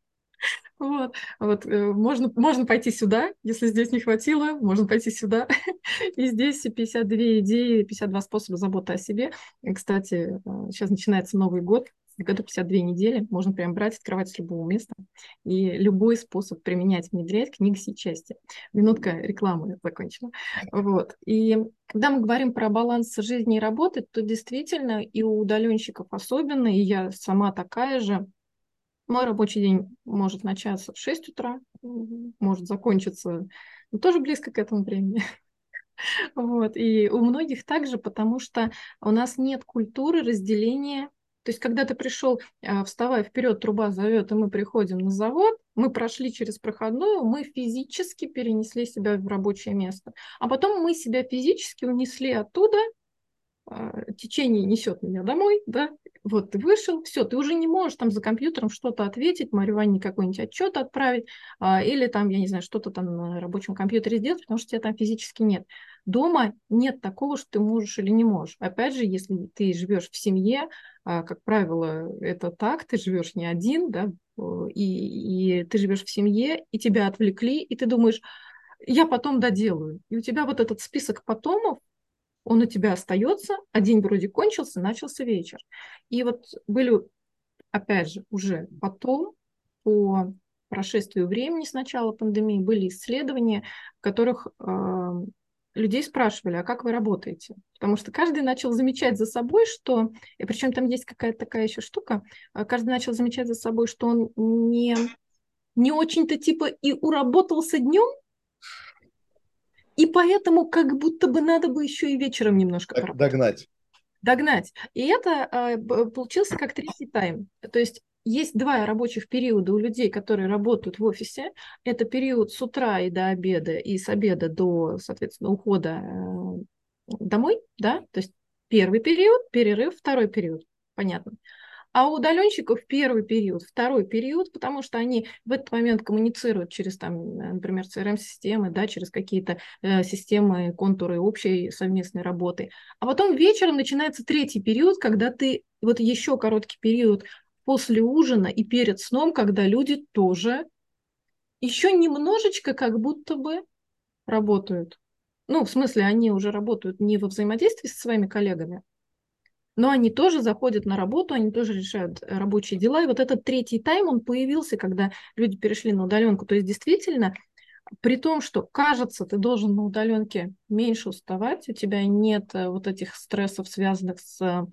Вот, вот э, можно, можно пойти сюда, если здесь не хватило, можно пойти сюда. И здесь 52 идеи, 52 способа заботы о себе. И, кстати, сейчас начинается Новый год, в году 52 недели, можно прям брать, открывать с любого места. И любой способ применять, внедрять книга сей части. Минутка рекламы закончена. Вот. И когда мы говорим про баланс жизни и работы, то действительно и у удаленщиков особенно, и я сама такая же, мой рабочий день может начаться в 6 утра, может закончиться ну, тоже близко к этому времени. Вот. И у многих также, потому что у нас нет культуры разделения То есть, когда ты пришел, а, вставай вперед, труба зовет, и мы приходим на завод, мы прошли через проходную, мы физически перенесли себя в рабочее место. А потом мы себя физически унесли оттуда, а, течение несет меня домой, да, вот ты вышел, все, ты уже не можешь там за компьютером что-то ответить, Марию Ванне какой-нибудь отчет отправить, а, или там, я не знаю, что-то там на рабочем компьютере сделать, потому что тебя там физически нет. Дома нет такого, что ты можешь или не можешь. Опять же, если ты живешь в семье, а, как правило, это так, ты живешь не один, да, и, и ты живешь в семье, и тебя отвлекли, и ты думаешь, я потом доделаю. И у тебя вот этот список потомов, он у тебя остается, а день вроде кончился, начался вечер. И вот были, опять же, уже потом, по прошествию времени с начала пандемии, были исследования, в которых э, людей спрашивали, а как вы работаете? Потому что каждый начал замечать за собой, что, и причем там есть какая-то такая еще штука, а каждый начал замечать за собой, что он не, не очень-то типа и уработался днем, и поэтому как будто бы надо бы еще и вечером немножко поработать. Догнать. Догнать. И это э, получился как третий тайм. То есть есть два рабочих периода у людей, которые работают в офисе. Это период с утра и до обеда, и с обеда до, соответственно, ухода э, домой, да, то есть первый период, перерыв, второй период, понятно. А у удаленщиков первый период, второй период, потому что они в этот момент коммуницируют через, там, например, CRM-системы, да, через какие-то э, системы, контуры общей совместной работы. А потом вечером начинается третий период, когда ты, вот еще короткий период после ужина и перед сном, когда люди тоже еще немножечко как будто бы работают. Ну, в смысле, они уже работают не во взаимодействии со своими коллегами, но они тоже заходят на работу, они тоже решают э, рабочие дела. И вот этот третий тайм, он появился, когда люди перешли на удаленку. То есть действительно, при том, что кажется, ты должен на удаленке меньше уставать, у тебя нет э, вот этих стрессов, связанных с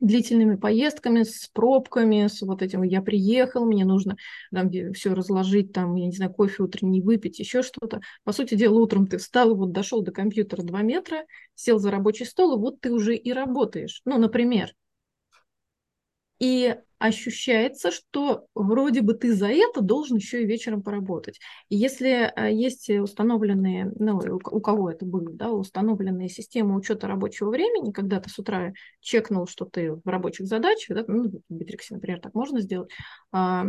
длительными поездками, с пробками, с вот этим «я приехал, мне нужно там все разложить, там, я не знаю, кофе утренний выпить, еще что-то». По сути дела, утром ты встал, вот дошел до компьютера 2 метра, сел за рабочий стол, и вот ты уже и работаешь. Ну, например. И ощущается, что вроде бы ты за это должен еще и вечером поработать. Если э, есть установленные, ну, у кого это было, да, установленные системы учета рабочего времени, когда ты с утра чекнул, что ты в рабочих задачах, да, ну, в Битриксе, например, так можно сделать, а,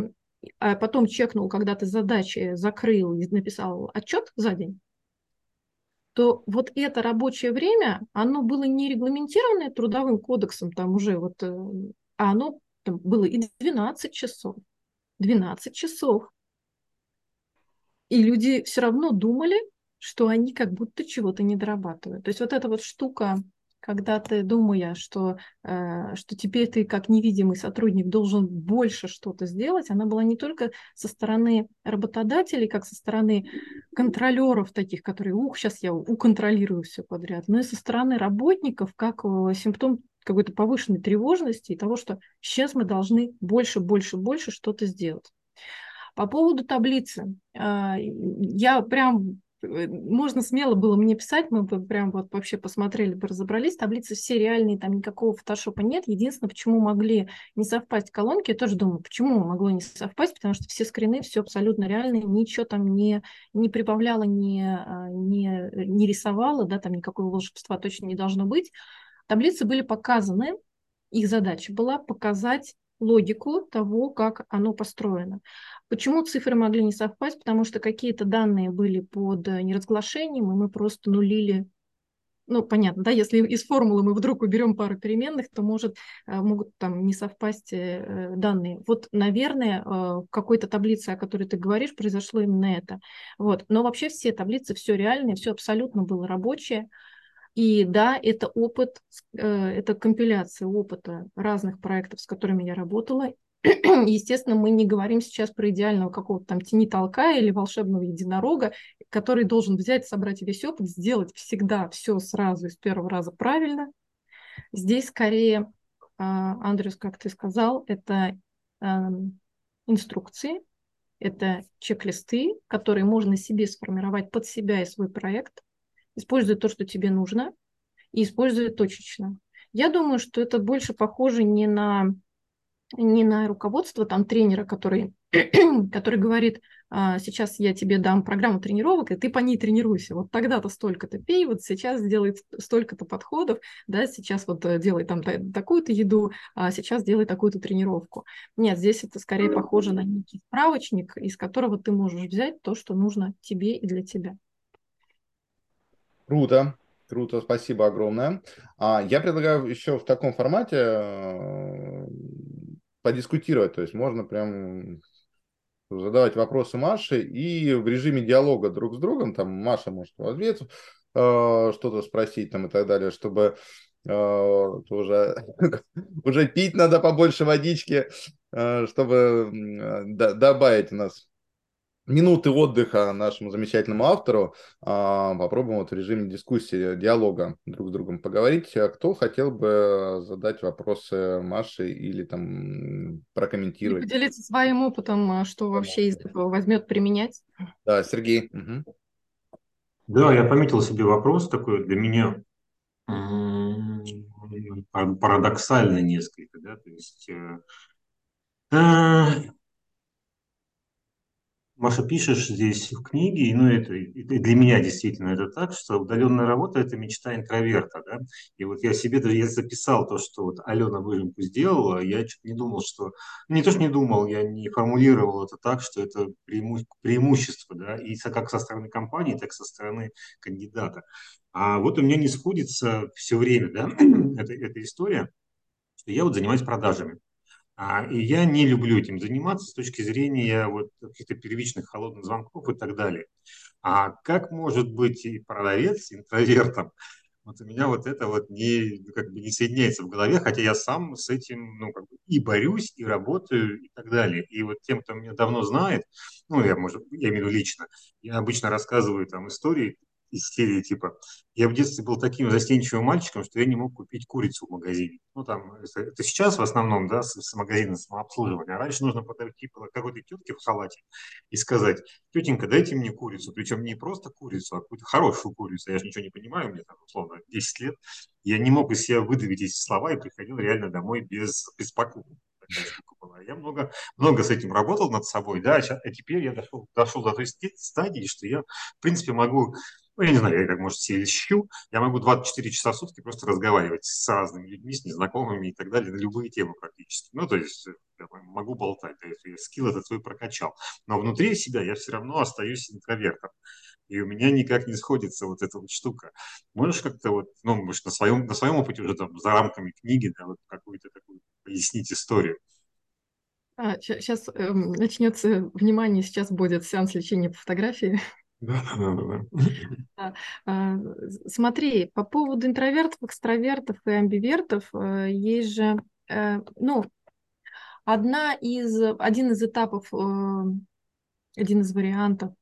а потом чекнул, когда ты задачи закрыл и написал отчет за день, то вот это рабочее время, оно было не регламентированное трудовым кодексом, там уже вот, э, а оно там было и 12 часов. 12 часов. И люди все равно думали, что они как будто чего-то не дорабатывают. То есть вот эта вот штука, когда ты, думая, что, э, что теперь ты как невидимый сотрудник должен больше что-то сделать, она была не только со стороны работодателей, как со стороны контролеров таких, которые, ух, сейчас я уконтролирую все подряд, но и со стороны работников, как э, симптом какой-то повышенной тревожности и того, что сейчас мы должны больше, больше, больше что-то сделать. По поводу таблицы. А, я прям э, можно смело было мне писать, мы бы прям вот вообще посмотрели бы, разобрались. Таблицы все реальные, там никакого фотошопа нет. Единственное, почему могли не совпасть колонки, я тоже думаю, почему могло не совпасть, потому что все скрины, все абсолютно реальные, ничего там не, не прибавляло, не, а, не, не рисовало, да, там никакого волшебства точно не должно быть. Таблицы были показаны, их задача была показать логику того, как оно построено. Почему цифры могли не совпасть? Потому что какие-то данные были под неразглашением, и мы просто нулили ну, понятно, да, если из формулы мы вдруг уберем пару переменных, то может, э, могут там не совпасть э, данные. Вот, наверное, э, в какой-то таблице, о которой ты говоришь, произошло именно это. Вот. Но вообще все таблицы, все реальное, все абсолютно было рабочее. И да, это опыт, э, это компиляция опыта разных проектов, с которыми я работала. Естественно, мы не говорим сейчас про идеального какого-то там тени-толка или волшебного единорога, который должен взять, собрать весь опыт, сделать всегда все сразу из первого раза правильно. Здесь скорее, а, Андрюс, как ты сказал, это эм, инструкции, это чек-листы, которые можно себе сформировать под себя и свой проект, используй то, что тебе нужно, и используй точечно. Я думаю, что это больше похоже не на не на руководство там тренера, который, который говорит, а, сейчас я тебе дам программу тренировок, и ты по ней тренируйся. Вот тогда-то столько-то пей, вот сейчас сделай столько-то подходов, да, сейчас вот э, делай там такую-то еду, а сейчас делай такую-то тренировку. Нет, здесь это скорее похоже на некий справочник, из которого ты можешь взять то, что нужно тебе и для тебя. Круто. Круто, спасибо огромное. А, я предлагаю еще в таком формате э, подискутировать, то есть можно прям задавать вопросы Маше и в режиме диалога друг с другом, там Маша может в ответ э, что-то спросить там и так далее, чтобы э, уже, уже пить надо побольше водички, э, чтобы э, добавить у нас минуты отдыха нашему замечательному автору. А, попробуем вот в режиме дискуссии, диалога друг с другом поговорить. А кто хотел бы задать вопросы Маше или там прокомментировать? Или поделиться своим опытом, а, что вообще из этого возьмет применять. Да, Сергей. Угу. Да, я пометил себе вопрос такой для меня парадоксальный несколько, да, то есть э, э, Маша, пишешь здесь в книге, ну это и для меня действительно это так, что удаленная работа – это мечта интроверта, да, и вот я себе даже я записал то, что вот Алена выжимку сделала, я что-то не думал, что, ну, не то, что не думал, я не формулировал это так, что это преиму... преимущество, да, и как со стороны компании, так и со стороны кандидата. А вот у меня не сходится все время, да, эта, эта история, что я вот занимаюсь продажами. А, и я не люблю этим заниматься с точки зрения вот каких-то первичных холодных звонков и так далее. А как может быть и продавец интровертом? Вот у меня вот это вот не, как бы не соединяется в голове, хотя я сам с этим ну, как бы и борюсь, и работаю, и так далее. И вот тем, кто меня давно знает, ну, я, может, я имею в виду лично, я обычно рассказываю там истории, из серии типа «Я в детстве был таким застенчивым мальчиком, что я не мог купить курицу в магазине». Ну, там, это, это сейчас в основном, да, с, с магазина самообслуживания. А раньше нужно подойти к какой-то тетке в халате и сказать «Тетенька, дайте мне курицу». Причем не просто курицу, а какую-то хорошую курицу. Я же ничего не понимаю, мне там, условно, 10 лет. Я не мог из себя выдавить эти слова и приходил реально домой без, без покупок. Я много, много с этим работал над собой, да, а теперь я дошел, дошел до той стадии, что я, в принципе, могу ну, я не знаю, я как, может, себе ищу, я могу 24 часа в сутки просто разговаривать с разными людьми, с незнакомыми и так далее, на любые темы практически. Ну, то есть я могу болтать, да, я скилл этот свой прокачал. Но внутри себя я все равно остаюсь интровертом. И у меня никак не сходится вот эта вот штука. Можешь как-то вот, ну, может, на своем, на своем опыте уже там за рамками книги, да, вот какую-то такую пояснить историю? А, сейчас э, начнется, внимание, сейчас будет сеанс лечения по фотографии. Да, да, да. А, смотри, по поводу интровертов, экстравертов и амбивертов, э, есть же, э, ну, одна из, один из этапов, э, один из вариантов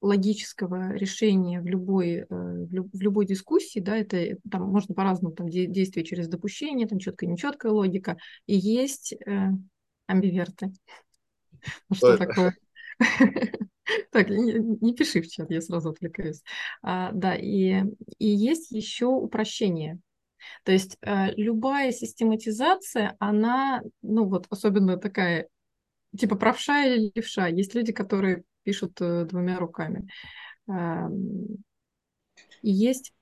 логического решения в любой, в любой дискуссии, да, это там можно по-разному там действие через допущение, там четкая, нечеткая логика, и есть амбиверты. Что такое? Так, не, пиши в чат, я сразу отвлекаюсь. А, да, и, и есть еще упрощение. То есть а, любая систематизация, она, ну вот особенно такая, типа правша или левша. Есть люди, которые пишут а, двумя руками. А, и есть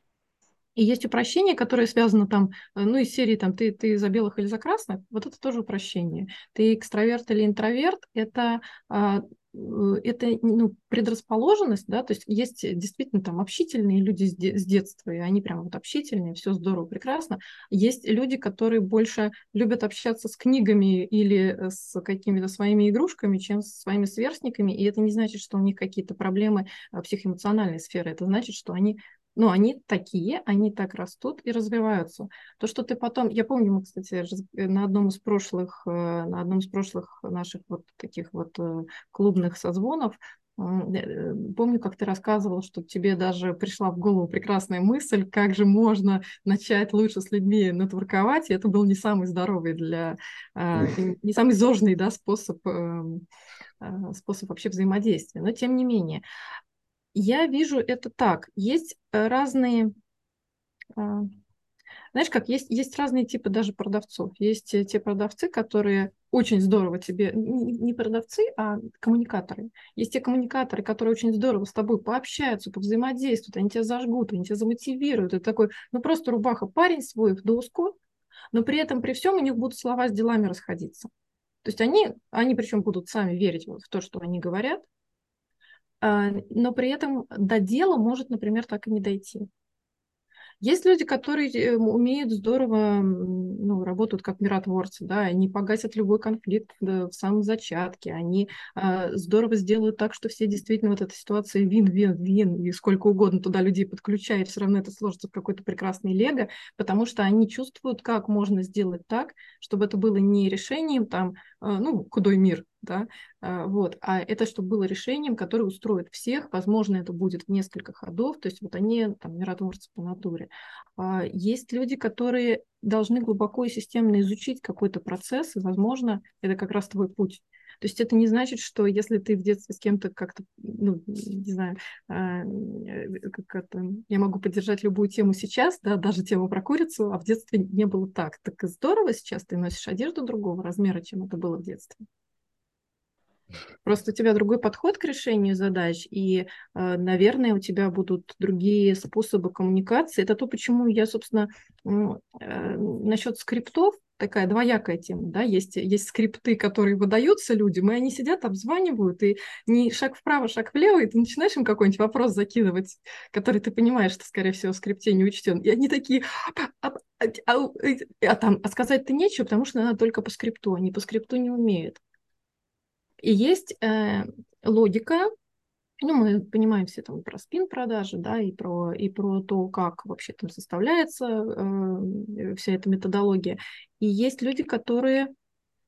и есть упрощение, которое связано там, э, ну, из серии там, ты, ты за белых или за красных, вот это тоже упрощение. Ты экстраверт или интроверт, это Э, это ну, предрасположенность, да, то есть есть действительно там общительные люди с, де- с детства, и они прям вот общительные, все здорово, прекрасно. Есть люди, которые больше любят общаться с книгами или с какими-то своими игрушками, чем со своими сверстниками, и это не значит, что у них какие-то проблемы а, психоэмоциональной сферы, это значит, что они ну, они такие, они так растут и развиваются. То, что ты потом, я помню, мы, кстати, на одном из прошлых, э, на одном из прошлых наших вот таких вот э, клубных созвонов э, Помню, как ты рассказывал, что тебе даже пришла в голову прекрасная мысль, как же можно начать лучше с людьми нетворковать, и это был не самый здоровый для, не самый зожный да, способ, эм, способ вообще взаимодействия. Но тем не менее, я вижу это так. Есть э, разные, а, знаешь, как есть, есть разные типы даже продавцов. Есть те продавцы, которые очень здорово тебе, не продавцы, а коммуникаторы. Есть те коммуникаторы, которые очень здорово с тобой пообщаются, повзаимодействуют, они тебя зажгут, они тебя замотивируют. Это такой, ну просто рубаха парень свой в доску, но при этом, при всем у них будут слова с делами расходиться. То есть они, они причем будут сами верить в то, что они говорят, но при этом до дела может, например, так и не дойти. Есть люди, которые э, умеют здорово, ну, работают как миротворцы, да, они погасят любой конфликт в самом зачатке, они э, здорово сделают так, что все действительно вот эта ситуация вин-вин-вин, и сколько угодно туда людей подключают, все равно это сложится в какой-то прекрасный лего, потому что они чувствуют, как можно сделать так, чтобы это было не решением там, э, ну, худой мир, да, а, вот, а это чтобы было решением, которое устроит всех, возможно, это будет в несколько ходов, то есть вот они там миротворцы по натуре. А, есть люди, которые должны глубоко и системно изучить какой-то процесс, и, возможно, это как раз твой путь. То есть это не значит, что если ты в детстве с кем-то как-то, ну, не знаю, а, э, как это, я могу поддержать любую тему сейчас, да, даже тему про курицу, а в детстве не было так. Так здорово сейчас ты носишь одежду другого размера, чем это было в детстве. Просто у тебя другой подход к решению задач, и, э, наверное, у тебя будут другие способы коммуникации. Это то, почему я, собственно, э, насчет скриптов такая двоякая тема, да, есть, есть скрипты, которые выдаются людям, и они сидят, обзванивают, и не шаг вправо, шаг влево, и ты начинаешь им какой-нибудь вопрос закидывать, который ты понимаешь, что, скорее всего, в скрипте не учтен, и они такие, а, а, а, а там, а сказать-то нечего, потому что надо только по скрипту, они по скрипту не умеют. И есть э, логика, ну, мы понимаем все там про спин продажи, да, и про, и про то, как вообще там составляется э, вся эта методология. И есть люди, которые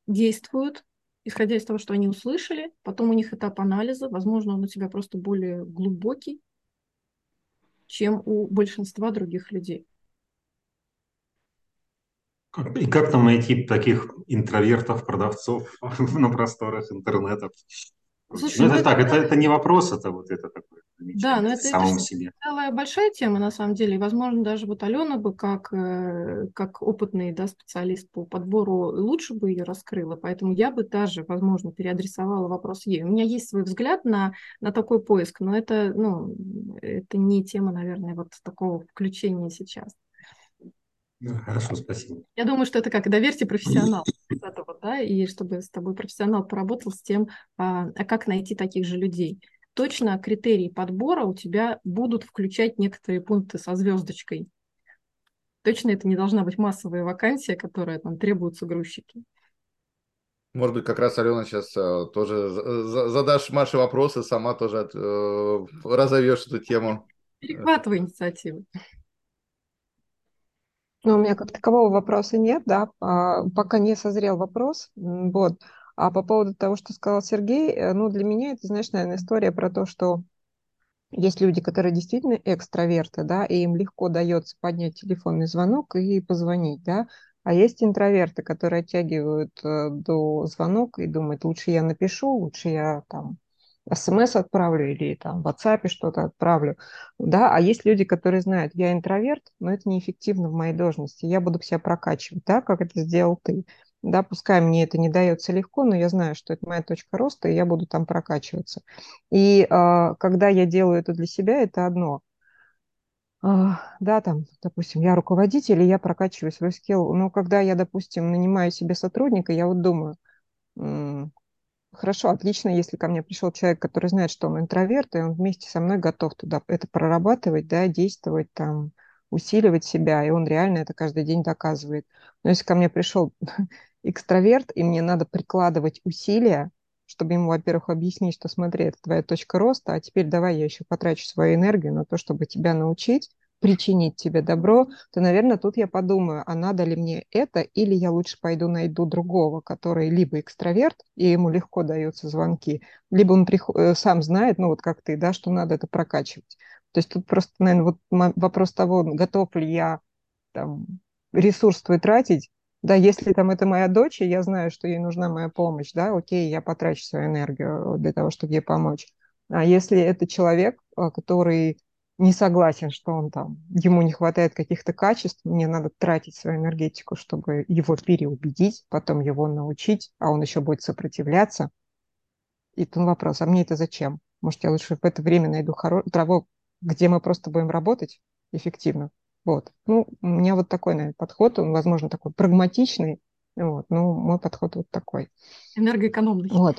действуют, исходя из того, что они услышали, потом у них этап анализа, возможно, он у тебя просто более глубокий, чем у большинства других людей. И как там найти таких интровертов, продавцов на просторах интернета? Слушай, ну, это, это так, это, это не вопрос, это вот это такое. Да, но это, самом это себе. целая большая тема, на самом деле. И, возможно, даже вот Алена бы, как, э, как опытный да, специалист по подбору, лучше бы ее раскрыла. Поэтому я бы даже, возможно, переадресовала вопрос ей. У меня есть свой взгляд на, на такой поиск, но это, ну, это не тема, наверное, вот такого включения сейчас. Ну, хорошо, спасибо. Я думаю, что это как доверьте профессионал этого, да, и чтобы с тобой профессионал поработал с тем, а, а как найти таких же людей. Точно критерии подбора у тебя будут включать некоторые пункты со звездочкой. Точно это не должна быть массовая вакансия, которая там требуются грузчики. Может быть, как раз Алена сейчас э, тоже задашь Маше вопросы, сама тоже э, разовьешь эту тему. Перехватывай инициативу. Ну, у меня как такового вопроса нет, да, а, пока не созрел вопрос, вот. А по поводу того, что сказал Сергей, э, ну, для меня это, знаешь, наверное, история про то, что есть люди, которые действительно экстраверты, да, и им легко дается поднять телефонный звонок и позвонить, да, а есть интроверты, которые оттягивают э, до звонок и думают, лучше я напишу, лучше я там смс отправлю или там в WhatsApp что-то отправлю, да, а есть люди, которые знают, я интроверт, но это неэффективно в моей должности, я буду себя прокачивать, да, как это сделал ты, да, пускай мне это не дается легко, но я знаю, что это моя точка роста, и я буду там прокачиваться. И э, когда я делаю это для себя, это одно. Э, да, там, допустим, я руководитель, и я прокачиваю свой скилл, но когда я, допустим, нанимаю себе сотрудника, я вот думаю, хорошо, отлично, если ко мне пришел человек, который знает, что он интроверт, и он вместе со мной готов туда это прорабатывать, да, действовать там, усиливать себя, и он реально это каждый день доказывает. Но если ко мне пришел экстраверт, и мне надо прикладывать усилия, чтобы ему, во-первых, объяснить, что смотри, это твоя точка роста, а теперь давай я еще потрачу свою энергию на то, чтобы тебя научить, причинить тебе добро, то, наверное, тут я подумаю, а надо ли мне это, или я лучше пойду найду другого, который либо экстраверт, и ему легко даются звонки, либо он приход... Э, сам знает, ну вот как ты, да, что надо это прокачивать. То есть тут просто, наверное, вот вопрос того, готов ли я там, ресурс твой тратить, да, если там это моя дочь, и я знаю, что ей нужна моя помощь, да, окей, я потрачу свою энергию для того, чтобы ей помочь. А если это человек, а, который не согласен, что он там, ему не хватает каких-то качеств, мне надо тратить свою энергетику, чтобы его переубедить, потом его научить, а он еще будет сопротивляться. И тут вопрос, а мне это зачем? Может, я лучше в это время найду хоро- траву, где мы просто будем работать эффективно. Вот. Ну, у меня вот такой, наверное, подход, он, возможно, такой прагматичный, вот, ну, мой подход вот такой. Энергоэкономный. Вот.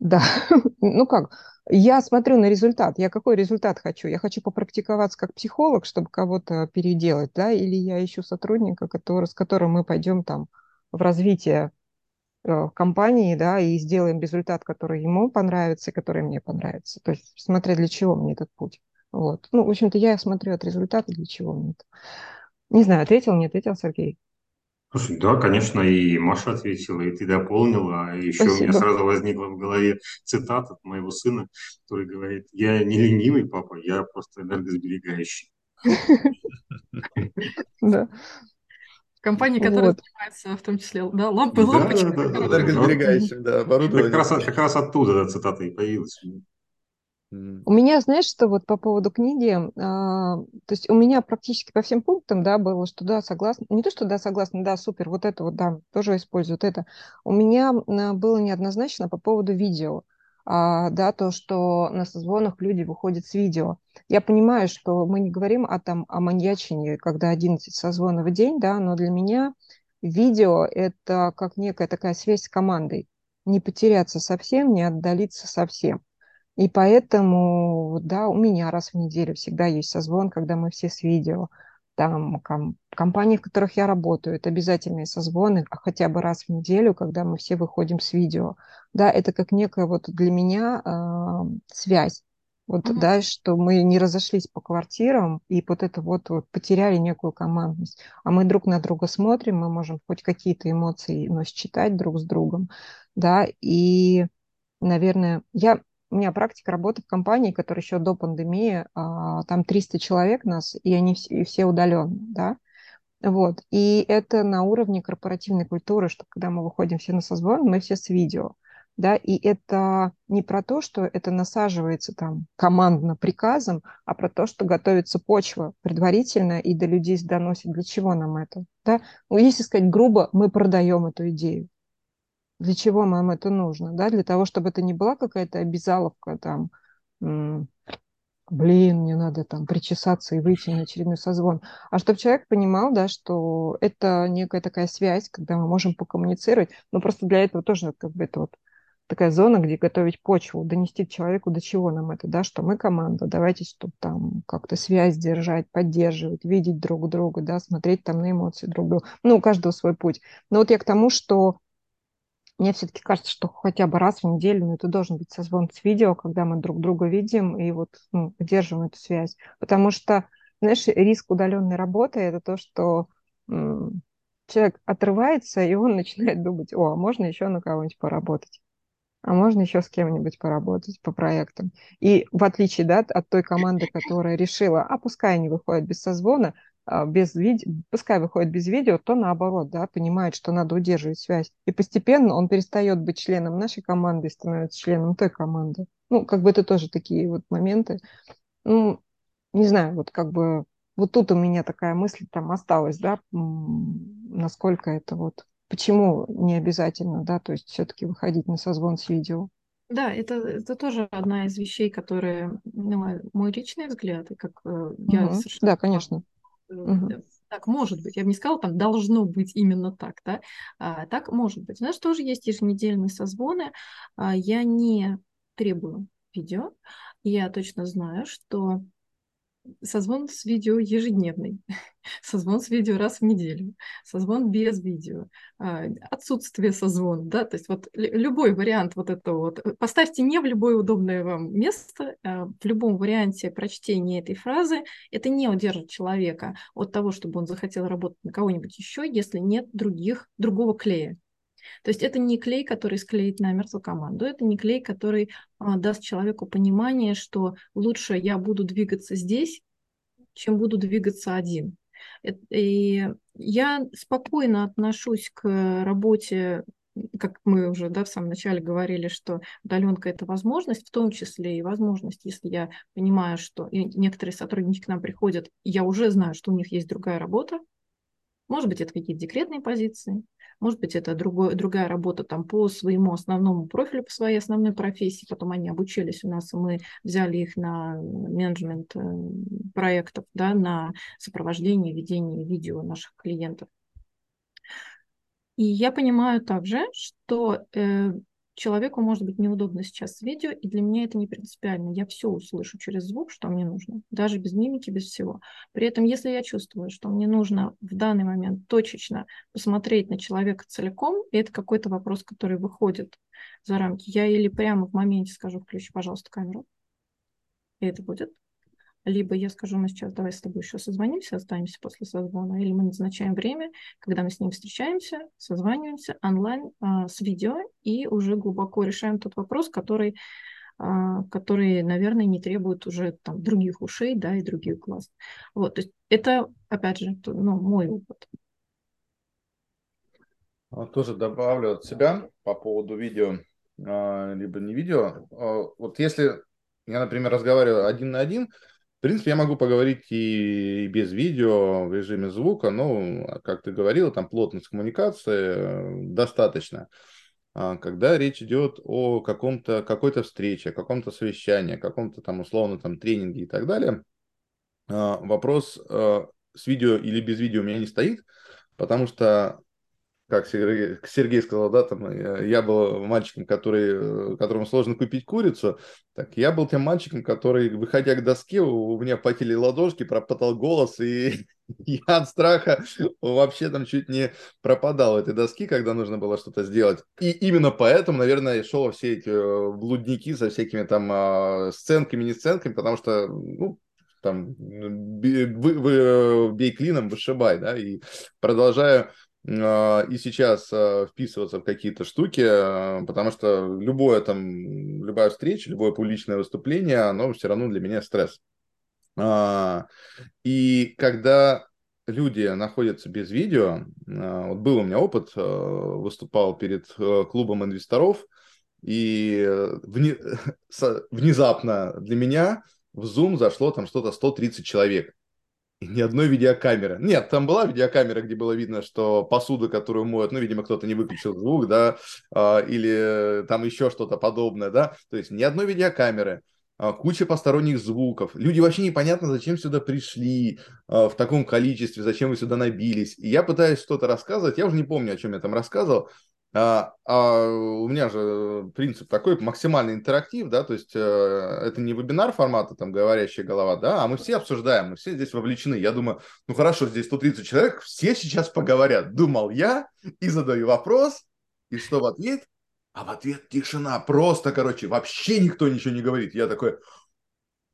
Да, ну как, я смотрю на результат. Я какой результат хочу? Я хочу попрактиковаться как психолог, чтобы кого-то переделать, да, или я ищу сотрудника, который, с которым мы пойдем там в развитие э, компании, да, и сделаем результат, который ему понравится и который мне понравится. То есть смотря для чего мне этот путь. Вот. Ну, в общем-то, я смотрю от результата, для чего мне это. Не знаю, ответил, не ответил Сергей. Слушай, да, конечно, и Маша ответила, и ты дополнила. А еще Спасибо. у меня сразу возникла в голове цитата от моего сына, который говорит, я не ленивый папа, я просто энергосберегающий. Да. Компании, которые занимаются в том числе, да, лампы, лампочки. Энергосберегающим, да, оборудование. Как раз оттуда цитата и появилась. У меня, знаешь, что вот по поводу книги, а, то есть у меня практически по всем пунктам, да, было, что да, согласна, не то, что да, согласна, да, супер, вот это вот, да, тоже используют это. У меня а, было неоднозначно по поводу видео, а, да, то, что на созвонах люди выходят с видео. Я понимаю, что мы не говорим о, там, о маньячине, когда 11 созвонов в день, да, но для меня видео – это как некая такая связь с командой. Не потеряться совсем, не отдалиться совсем. И поэтому, да, у меня раз в неделю всегда есть созвон, когда мы все с видео. Там ком- компании, в которых я работаю, это обязательные созвоны, а хотя бы раз в неделю, когда мы все выходим с видео. Да, это как некая вот для меня э, связь. Вот, mm-hmm. да, что мы не разошлись по квартирам и вот это вот, вот потеряли некую командность. А мы друг на друга смотрим, мы можем хоть какие-то эмоции но считать друг с другом, да, и, наверное, я у меня практика работы в компании, которая еще до пандемии, а, там 300 человек нас, и они все, и все удаленно, да. Вот. И это на уровне корпоративной культуры, что когда мы выходим все на созвон, мы все с видео. Да, и это не про то, что это насаживается там командно приказом, а про то, что готовится почва предварительно и до людей доносит, для чего нам это. Да? Ну, если сказать грубо, мы продаем эту идею для чего нам это нужно, да, для того, чтобы это не была какая-то обязаловка там, блин, мне надо там причесаться и выйти на очередной созвон, а чтобы человек понимал, да, что это некая такая связь, когда мы можем покоммуницировать, но просто для этого тоже как бы это вот такая зона, где готовить почву, донести человеку, до чего нам это, да, что мы команда, давайте, чтобы там как-то связь держать, поддерживать, видеть друг друга, да, смотреть там на эмоции друг друга. Ну, у каждого свой путь. Но вот я к тому, что мне все-таки кажется, что хотя бы раз в неделю ну, это должен быть созвон с видео, когда мы друг друга видим и вот ну, поддерживаем эту связь. Потому что, знаешь, риск удаленной работы – это то, что м- человек отрывается, и он начинает думать, о, а можно еще на кого-нибудь поработать а можно еще с кем-нибудь поработать по проектам. И в отличие да, от той команды, которая решила, а пускай они выходят без созвона, без видео, пускай выходит без видео, то наоборот, да, понимает, что надо удерживать связь. И постепенно он перестает быть членом нашей команды и становится членом той команды. Ну, как бы это тоже такие вот моменты. Ну, не знаю, вот как бы вот тут у меня такая мысль там осталась, да, насколько это вот, почему не обязательно, да, то есть все-таки выходить на созвон с видео. Да, это, это тоже одна из вещей, которые, ну, мой личный взгляд, и как э, я угу. совершенно... Да, конечно Угу. Так может быть. Я бы не сказала, там должно быть именно так, да? А, так может быть. У нас тоже есть еженедельные созвоны. А, я не требую видео. Я точно знаю, что созвон с видео ежедневный, созвон с видео раз в неделю, созвон без видео, а, отсутствие созвона, да, то есть вот любой вариант вот этого вот, поставьте не в любое удобное вам место, а, в любом варианте прочтения этой фразы, это не удержит человека от того, чтобы он захотел работать на кого-нибудь еще, если нет других, другого клея. То есть это не клей, который склеит намертво команду, это не клей, который а, даст человеку понимание, что лучше я буду двигаться здесь, чем буду двигаться один. И я спокойно отношусь к работе как мы уже да, в самом начале говорили, что удаленка – это возможность, в том числе и возможность, если я понимаю, что некоторые сотрудники к нам приходят, и я уже знаю, что у них есть другая работа, может быть, это какие-то декретные позиции, может быть, это другой, другая работа там по своему основному профилю, по своей основной профессии. Потом они обучились у нас, и мы взяли их на менеджмент э, проектов, да, на сопровождение, ведение видео наших клиентов. И я понимаю также, что э, человеку может быть неудобно сейчас с видео, и для меня это не принципиально. Я все услышу через звук, что мне нужно, даже без мимики, без всего. При этом, если я чувствую, что мне нужно в данный момент точечно посмотреть на человека целиком, и это какой-то вопрос, который выходит за рамки, я или прямо в моменте скажу, включи, пожалуйста, камеру, и это будет либо я скажу, мы сейчас давай с тобой еще созвонимся, останемся после созвона, или мы назначаем время, когда мы с ним встречаемся, созваниваемся онлайн а, с видео и уже глубоко решаем тот вопрос, который, а, который, наверное, не требует уже там других ушей, да, и других глаз. Вот, то есть это, опять же, ну, мой опыт. А, тоже добавлю от себя по поводу видео, либо не видео. Вот если я, например, разговариваю один на один, принципе, я могу поговорить и без видео, в режиме звука, но, как ты говорила, там плотность коммуникации э, достаточно. А когда речь идет о каком-то, какой-то встрече, каком-то совещании, каком-то там условно там тренинге и так далее, а, вопрос э, с видео или без видео у меня не стоит, потому что как Сергей, Сергей сказал, да, там, э, я был мальчиком, который, э, которому сложно купить курицу, так я был тем мальчиком, который, выходя к доске, у меня потели ладошки, пропотал голос, и я от страха вообще там чуть не пропадал этой доски, когда нужно было что-то сделать. И именно поэтому, наверное, шел все эти э, блудники со всякими там а, сценками, не сценками, потому что, ну, там, вы, бей клином, вышибай, да, и продолжаю и сейчас а, вписываться в какие-то штуки, а, потому что любое там, любая встреча, любое публичное выступление, оно все равно для меня стресс. И когда люди находятся без видео, вот был у меня опыт, выступал перед клубом инвесторов, и внезапно для меня в Zoom зашло там что-то 130 человек ни одной видеокамеры. Нет, там была видеокамера, где было видно, что посуду, которую моют, ну, видимо, кто-то не выключил звук, да, а, или там еще что-то подобное, да, то есть ни одной видеокамеры, а, куча посторонних звуков. Люди вообще непонятно, зачем сюда пришли а, в таком количестве, зачем вы сюда набились. И я пытаюсь что-то рассказывать, я уже не помню, о чем я там рассказывал, а, а у меня же принцип такой, максимальный интерактив, да, то есть э, это не вебинар формата, там, говорящая голова, да, а мы все обсуждаем, мы все здесь вовлечены. Я думаю, ну хорошо, здесь 130 человек, все сейчас поговорят. Думал я и задаю вопрос, и что в ответ? А в ответ тишина, просто, короче, вообще никто ничего не говорит. Я такой,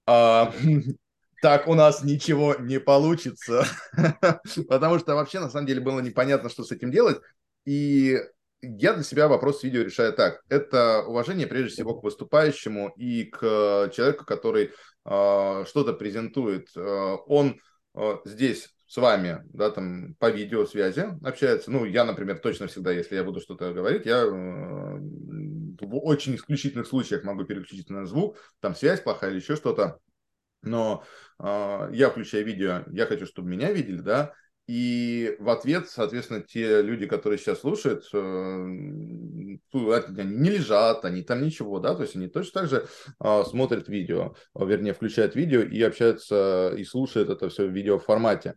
а, так у нас ничего не получится, потому что вообще на самом деле было непонятно, что с этим делать. И я для себя вопрос видео решаю так. Это уважение прежде всего к выступающему и к человеку, который э, что-то презентует. Э, он э, здесь с вами, да, там по видеосвязи общается. Ну, я, например, точно всегда, если я буду что-то говорить, я э, в очень исключительных случаях могу переключить на звук, там связь плохая или еще что-то. Но э, я включаю видео, я хочу, чтобы меня видели, да, и в ответ, соответственно, те люди, которые сейчас слушают, э, они не лежат, они там ничего, да, то есть они точно так же а, смотрят видео, вернее, включают видео и общаются и слушают это все в видеоформате.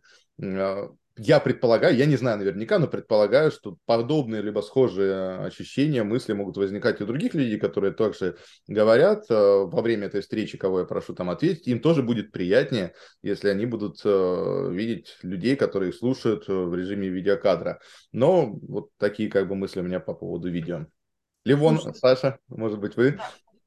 Я предполагаю, я не знаю наверняка, но предполагаю, что подобные либо схожие ощущения, мысли могут возникать у других людей, которые также говорят э, во время этой встречи, кого я прошу там ответить, им тоже будет приятнее, если они будут э, видеть людей, которые их слушают в режиме видеокадра. Но вот такие как бы мысли у меня по поводу видео. Ливон, Слушайте. Саша, может быть, вы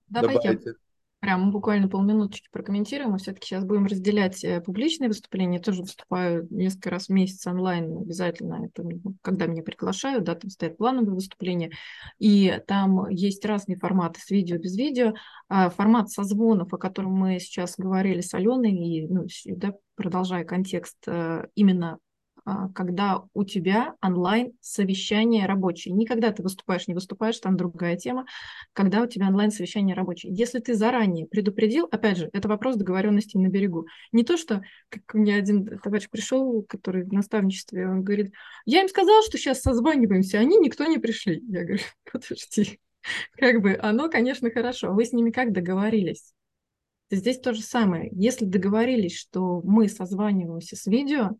да, добавите? Прям буквально полминуточки прокомментируем. Мы все-таки сейчас будем разделять э, публичные выступления. Я тоже выступаю несколько раз в месяц онлайн обязательно. Это когда меня приглашают, да, там стоят плановые выступления. И там есть разные форматы с видео, без видео. А формат созвонов, о котором мы сейчас говорили с Аленой, и ну, да, продолжая контекст, э, именно когда у тебя онлайн-совещание рабочее. Никогда ты выступаешь, не выступаешь, там другая тема, когда у тебя онлайн-совещание рабочее. Если ты заранее предупредил, опять же, это вопрос договоренности на берегу. Не то, что, как мне один товарищ пришел, который в наставничестве, он говорит, я им сказал, что сейчас созваниваемся, они никто не пришли. Я говорю, подожди, как бы оно, конечно, хорошо. Вы с ними как договорились? Здесь то же самое. Если договорились, что мы созваниваемся с видео,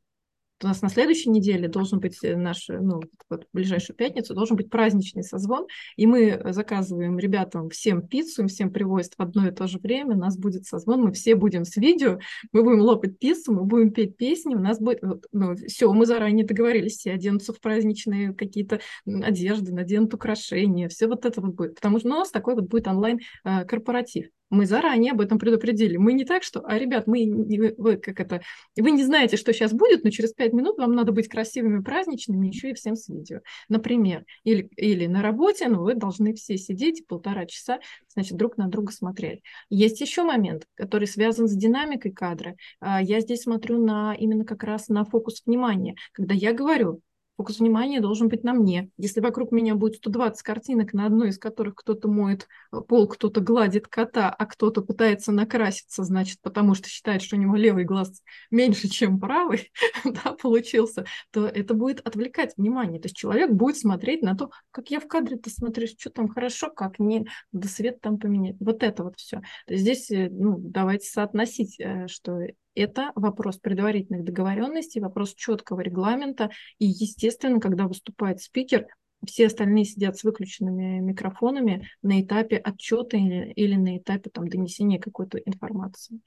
у нас на следующей неделе должен быть э, наш, э, ну, вот в ближайшую пятницу должен быть праздничный созвон, и мы заказываем ребятам всем пиццу, им всем привозят в одно и то же время, у нас будет созвон, мы все будем с видео, мы будем лопать пиццу, мы будем петь песни, у нас будет, ну, все, мы заранее договорились, все оденутся в праздничные какие-то одежды, наденут украшения, все вот это вот будет, потому что у нас такой вот будет онлайн-корпоратив. Э, мы заранее об этом предупредили. Мы не так, что, а, ребят, мы, вы, как это, вы не знаете, что сейчас будет, но через пять минут вам надо быть красивыми, праздничными, еще и всем с видео. Например, или, или на работе, но вы должны все сидеть полтора часа, значит, друг на друга смотреть. Есть еще момент, который связан с динамикой кадра. А, я здесь смотрю на именно как раз на фокус внимания. Когда я говорю, Фокус внимания должен быть на мне. Если вокруг меня будет 120 картинок, на одной из которых кто-то моет э, пол, кто-то гладит кота, а кто-то пытается накраситься, значит, потому что считает, что у него левый глаз меньше, чем правый, да, получился, то это будет отвлекать внимание. То есть человек будет смотреть на то, как я в кадре-то смотрю, что там хорошо, как не, да свет там поменять. Вот это вот все. Здесь, э, ну, давайте соотносить, э, что это вопрос предварительных договоренностей, вопрос четкого регламента. И, естественно, когда выступает спикер, все остальные сидят с выключенными микрофонами на этапе отчета или, или на этапе там, донесения какой-то информации.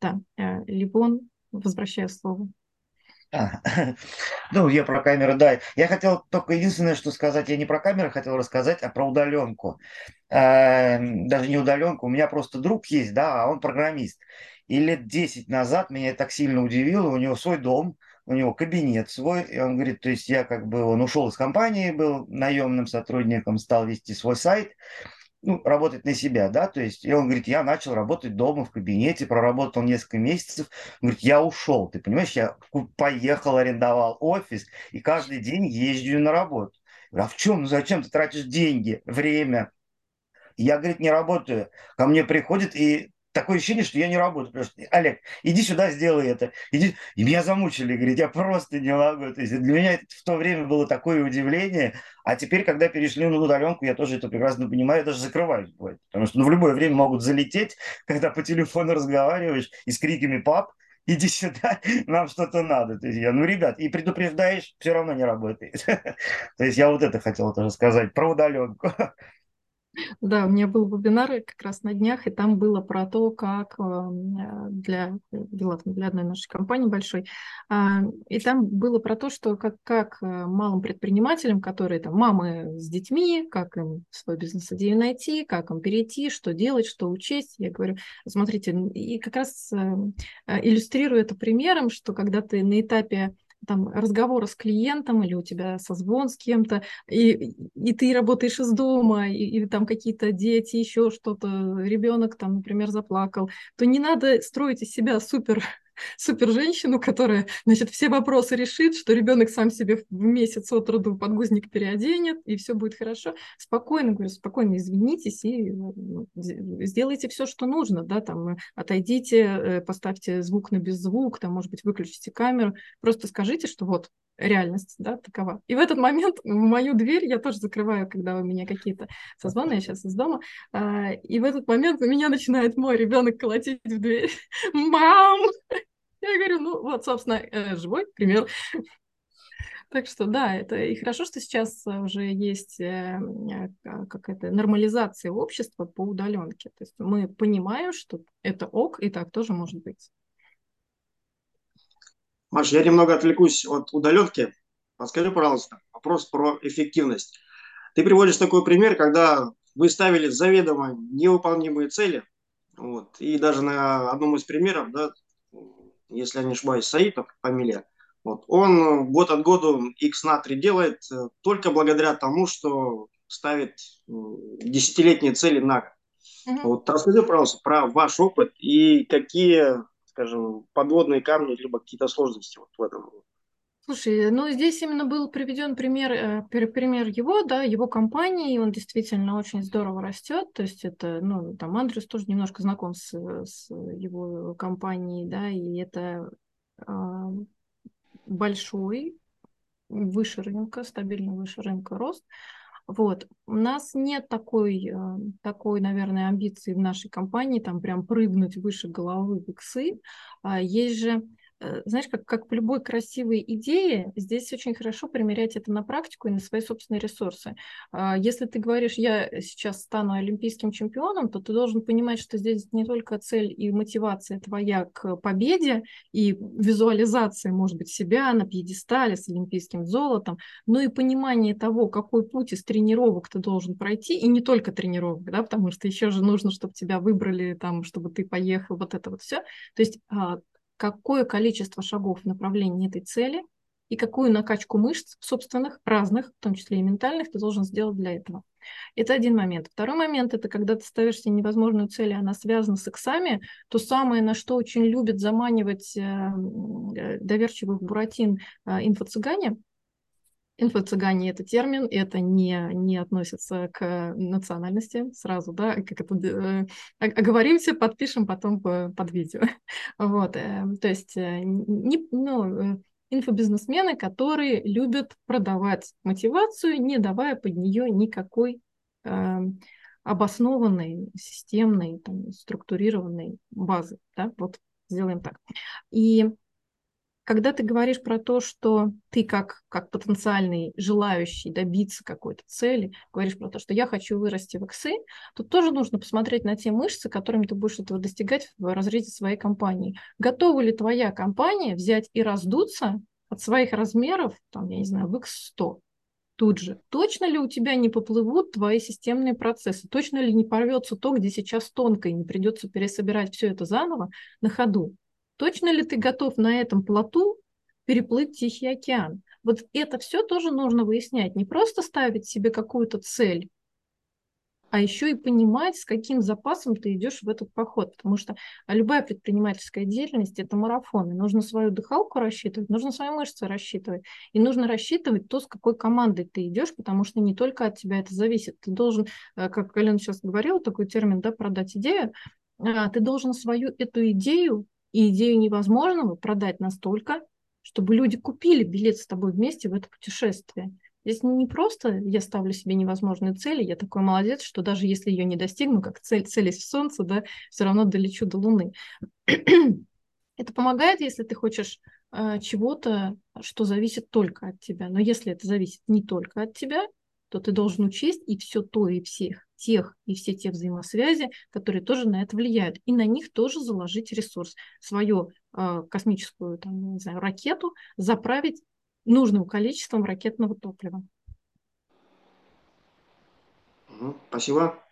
Да, э, Ливон, возвращаю слово. А, ну, я про камеры, да. Я хотел только единственное, что сказать, я не про камеры хотел рассказать, а про удаленку. Э, даже не удаленку, у меня просто друг есть, да, а он программист. И лет 10 назад меня так сильно удивило, у него свой дом, у него кабинет свой, и он говорит, то есть я как бы, он ушел из компании, был наемным сотрудником, стал вести свой сайт, ну, работать на себя, да, то есть, и он говорит, я начал работать дома в кабинете, проработал несколько месяцев, он говорит, я ушел, ты понимаешь, я поехал, арендовал офис, и каждый день езжу на работу. а в чем, ну зачем ты тратишь деньги, время? Я, говорит, не работаю. Ко мне приходит и такое ощущение, что я не работаю. Просто, Олег, иди сюда, сделай это. Иди. И меня замучили, говорит, я просто не могу. То есть для меня в то время было такое удивление. А теперь, когда перешли на удаленку, я тоже это прекрасно понимаю, я даже закрываюсь. Бывает. Потому что ну, в любое время могут залететь, когда по телефону разговариваешь и с криками «пап», иди сюда, нам что-то надо. То есть я, ну, ребят, и предупреждаешь, все равно не работает. То есть я вот это хотел тоже сказать про удаленку. Да, у меня был вебинар как раз на днях, и там было про то, как эм, э, для, для, для одной нашей компании большой, а, и там было про то, что как, как э, малым предпринимателям, которые там мамы с детьми, как им свой бизнес-идею найти, как им перейти, что делать, что учесть. Я говорю, смотрите, и как раз эм, э, иллюстрирую это примером, что когда ты на этапе там разговора с клиентом или у тебя созвон с кем-то, и, и ты работаешь из дома, и, и там какие-то дети, еще что-то, ребенок там, например, заплакал, то не надо строить из себя супер супер женщину, которая, значит, все вопросы решит, что ребенок сам себе в месяц от роду подгузник переоденет, и все будет хорошо. Спокойно, говорю, спокойно извинитесь и ну, сделайте все, что нужно, да, там, э, отойдите, э, поставьте звук на беззвук, там, может быть, выключите камеру, просто скажите, что вот, реальность, да, такова. И в этот момент в мою дверь я тоже закрываю, когда у меня какие-то созвоны, я сейчас из дома, а, и в этот момент у меня начинает мой ребенок колотить в дверь. Мам! Я говорю, ну вот, собственно, э, живой пример. Так что да, это и хорошо, что сейчас уже есть э, э, какая-то нормализация общества по удаленке. То есть мы понимаем, что это ок, и так тоже может быть. Маша, я немного отвлекусь от удаленки. Подскажи, пожалуйста, вопрос про эффективность. Ты приводишь такой пример, когда вы ставили заведомо невыполнимые цели, вот, и даже на одном из примеров, да, если я не ошибаюсь, Саитов, фамилия, вот, он год от года X на 3 делает э, только благодаря тому, что ставит десятилетние цели на год. Угу. Вот расскажи, пожалуйста, про ваш опыт и какие скажем, подводные камни, либо какие-то сложности вот в этом? Слушай, ну здесь именно был приведен пример, э, пример его, да, его компании, и он действительно очень здорово растет. То есть это, ну, там Андрюс тоже немножко знаком с, с его компанией, да, и это э, большой, выше рынка, стабильно выше рынка рост. Вот. У нас нет такой, э, такой, наверное, амбиции в нашей компании, там прям прыгнуть выше головы в иксы. А есть же знаешь, как, как по любой красивой идее, здесь очень хорошо примерять это на практику и на свои собственные ресурсы. А, если ты говоришь, я сейчас стану олимпийским чемпионом, то ты должен понимать, что здесь не только цель и мотивация твоя к победе и визуализация, может быть, себя на пьедестале с олимпийским золотом, но и понимание того, какой путь из тренировок ты должен пройти, и не только тренировок, да, потому что еще же нужно, чтобы тебя выбрали, там, чтобы ты поехал, вот это вот все. То есть а, какое количество шагов в направлении этой цели и какую накачку мышц собственных, разных, в том числе и ментальных, ты должен сделать для этого. Это один момент. Второй момент – это когда ты ставишь себе невозможную цель, и она связана с иксами, то самое, на что очень любят заманивать э, э, доверчивых буратин э, инфо-цыгане, Инфо-цыгане – это термин, это не, не относится к национальности сразу, да, как это, э, оговоримся, подпишем потом под видео. Вот, э, то есть э, не, ну, инфобизнесмены, которые любят продавать мотивацию, не давая под нее никакой э, обоснованной, системной, там, структурированной базы, да, вот сделаем так. И когда ты говоришь про то, что ты как, как потенциальный желающий добиться какой-то цели, говоришь про то, что я хочу вырасти в иксы, то тоже нужно посмотреть на те мышцы, которыми ты будешь этого достигать в разрезе своей компании. Готова ли твоя компания взять и раздуться от своих размеров, там, я не знаю, в x100, тут же. Точно ли у тебя не поплывут твои системные процессы? Точно ли не порвется то, где сейчас тонко, и не придется пересобирать все это заново на ходу? Точно ли ты готов на этом плоту переплыть Тихий океан? Вот это все тоже нужно выяснять. Не просто ставить себе какую-то цель, а еще и понимать, с каким запасом ты идешь в этот поход. Потому что любая предпринимательская деятельность – это марафон. И нужно свою дыхалку рассчитывать, нужно свои мышцы рассчитывать. И нужно рассчитывать то, с какой командой ты идешь, потому что не только от тебя это зависит. Ты должен, э, как Алена сейчас говорила, такой термин, да, продать идею, а, ты должен свою эту идею и идею невозможного продать настолько, чтобы люди купили билет с тобой вместе в это путешествие. Здесь не просто я ставлю себе невозможные цели, я такой молодец, что даже если ее не достигну, как цель, целясь в Солнце, да, все равно долечу до Луны. это помогает, если ты хочешь э, чего-то, что зависит только от тебя. Но если это зависит не только от тебя, то ты должен учесть и все то, и всех тех и все те взаимосвязи, которые тоже на это влияют. И на них тоже заложить ресурс. Свою э, космическую там, не знаю, ракету заправить нужным количеством ракетного топлива. Спасибо.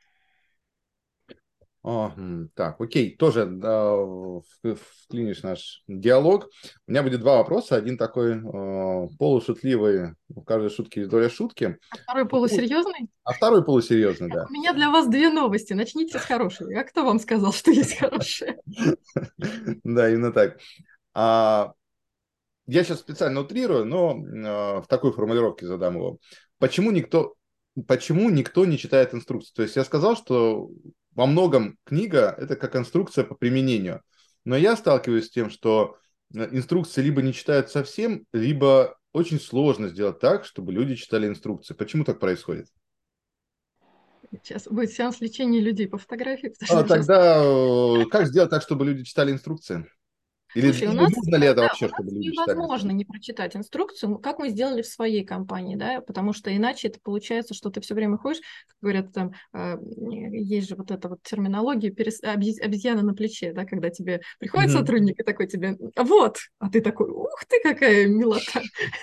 О, так, окей, тоже э, вклинишь наш диалог. У меня будет два вопроса. Один такой э, полушутливый, в каждой шутке есть доля шутки. А второй полусерьезный? А второй полусерьезный, да. У меня для вас две новости. Начните с хорошей. А кто вам сказал, что есть хорошие? Да, именно так. А, я сейчас специально утрирую, но э, в такой формулировке задам его. Почему никто, почему никто не читает инструкции? То есть я сказал, что во многом книга – это как инструкция по применению. Но я сталкиваюсь с тем, что э, инструкции либо не читают совсем, либо очень сложно сделать так, чтобы люди читали инструкции. Почему так происходит? Сейчас будет сеанс лечения людей по фотографии. А, тогда сейчас... Э, как сделать так, чтобы люди читали инструкции? Или Слушай, у нас, нужно ли это вообще, чтобы люди невозможно читали? не прочитать инструкцию, как мы сделали в своей компании, да, потому что иначе это получается, что ты все время ходишь, как говорят, там э, есть же вот эта вот терминология перес... обезьяна на плече, да, когда тебе приходит mm-hmm. сотрудник и такой тебе, вот, а ты такой, ух ты, какая милота,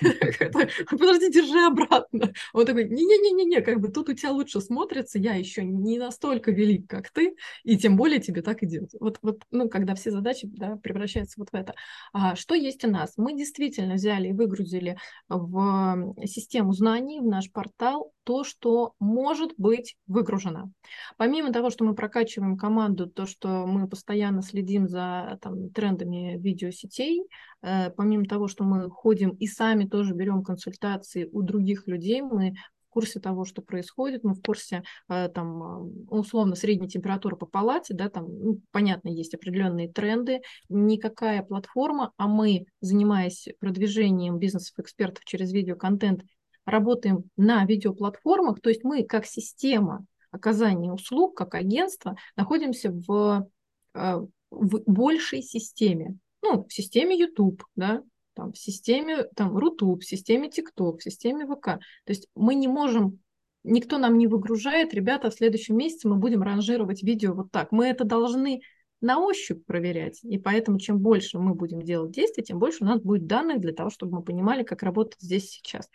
подожди, держи обратно. Он такой, не-не-не-не, как бы тут у тебя лучше смотрится, я еще не настолько велик, как ты, и тем более тебе так идет. Вот, вот, ну, когда все задачи, да, превращаются в вот в это. А что есть у нас? Мы действительно взяли и выгрузили в систему знаний, в наш портал то, что может быть выгружено. Помимо того, что мы прокачиваем команду, то, что мы постоянно следим за там, трендами видеосетей, э, помимо того, что мы ходим и сами тоже берем консультации у других людей, мы курсе того, что происходит, мы в курсе э, там а, условно средней температуры по палате, да, там, ну, понятно, есть определенные тренды, никакая платформа, а мы, занимаясь продвижением бизнесов-экспертов через видеоконтент, работаем на видеоплатформах, то есть мы как система оказания услуг, как агентство, находимся в, э, в большей системе, ну, в системе YouTube, да, там, в системе там, Рутуб, в системе ТикТок, в системе ВК. То есть мы не можем, никто нам не выгружает, ребята, в следующем месяце мы будем ранжировать видео вот так. Мы это должны на ощупь проверять. И поэтому чем больше мы будем делать действий, тем больше у нас будет данных для того, чтобы мы понимали, как работать здесь сейчас.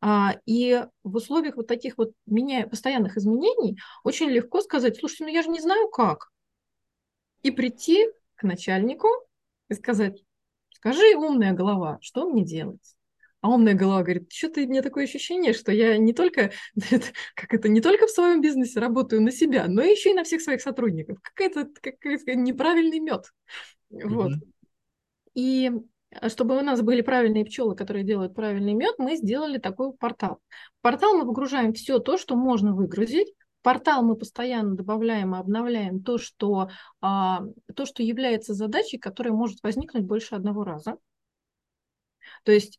А, и в условиях вот таких вот меня, постоянных изменений очень легко сказать, слушайте, ну я же не знаю как. И прийти к начальнику и сказать, Скажи, умная голова, что мне делать? А умная голова говорит, что-то мне такое ощущение, что я не только, как это, не только в своем бизнесе работаю на себя, но еще и на всех своих сотрудников. Какой-то какой неправильный мед. Mm-hmm. Вот. И а, чтобы у нас были правильные пчелы, которые делают правильный мед, мы сделали такой портал. В портал мы выгружаем все то, что можно выгрузить, портал мы постоянно добавляем и обновляем то, что, а, то, что является задачей, которая может возникнуть больше одного раза. То есть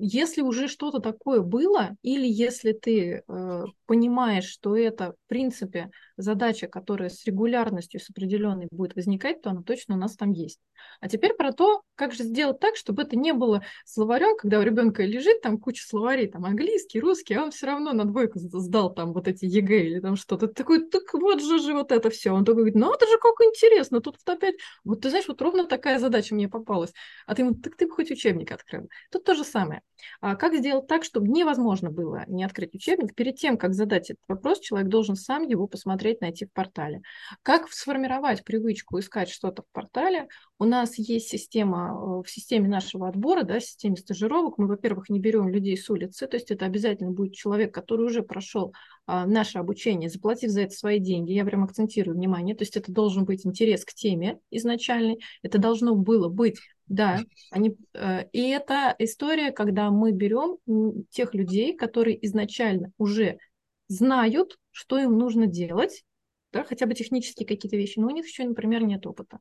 если уже что-то такое было, или если ты э, понимаешь, что это, в принципе, задача, которая с регулярностью, с определенной будет возникать, то она точно у нас там есть. А теперь про то, как же сделать так, чтобы это не было словарем, когда у ребенка лежит там куча словарей, там английский, русский, а он все равно на двойку сдал там вот эти ЕГЭ или там что-то. Такой, так вот же же вот это все. Он такой говорит, ну это же как интересно, тут вот опять, вот ты знаешь, вот ровно такая задача мне попалась. А ты ему, так ты бы хоть учебник открыл. Тут то же самое. А как сделать так, чтобы невозможно было не открыть учебник? Перед тем, как задать этот вопрос, человек должен сам его посмотреть, найти в портале. Как сформировать привычку искать что-то в портале? У нас есть система, э, в системе нашего отбора, да, в системе стажировок. Мы, во-первых, не берем людей с улицы, то есть это обязательно будет человек, который уже прошел а, наше обучение, заплатив за это свои деньги. Я прям акцентирую внимание, то есть это должен быть интерес к теме изначальный, это должно было быть да, они, э, и это история, когда мы берем тех людей, которые изначально уже знают, что им нужно делать, да, хотя бы технические какие-то вещи, но у них еще, например, нет опыта.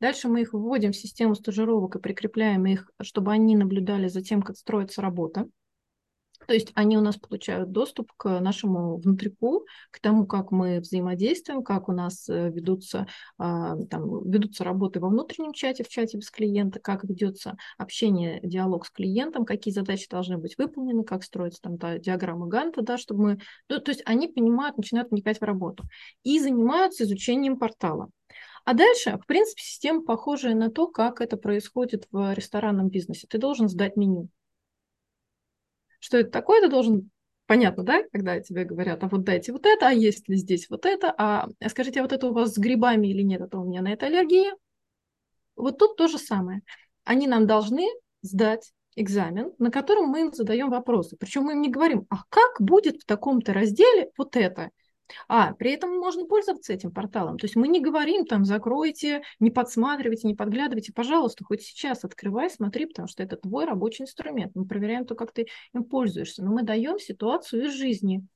Дальше мы их вводим в систему стажировок и прикрепляем их, чтобы они наблюдали за тем, как строится работа. То есть они у нас получают доступ к нашему внутрику, к тому, как мы взаимодействуем, как у нас э, ведутся, а, там, ведутся работы во внутреннем чате, в чате без клиента, как ведется общение, диалог с клиентом, какие задачи должны быть выполнены, как строится там та диаграмма Ганта, да, чтобы мы... Ну, то есть они понимают, начинают вникать в работу и занимаются изучением портала. А дальше, в принципе, система похожая на то, как это происходит в ресторанном бизнесе. Ты должен сдать меню что это такое, ты должен понятно, да, когда тебе говорят, а вот дайте вот это, а есть ли здесь вот это, а, а скажите, а вот это у вас с грибами или нет, это у меня на это аллергия. Вот тут то же самое. Они нам должны сдать экзамен, на котором мы им задаем вопросы. Причем мы им не говорим, а как будет в таком-то разделе вот это? А, при этом можно пользоваться этим порталом. То есть мы не говорим там, закройте, не подсматривайте, не подглядывайте. Пожалуйста, хоть сейчас открывай, смотри, потому что это твой рабочий инструмент. Мы проверяем то, как ты им пользуешься. Но мы даем ситуацию из жизни.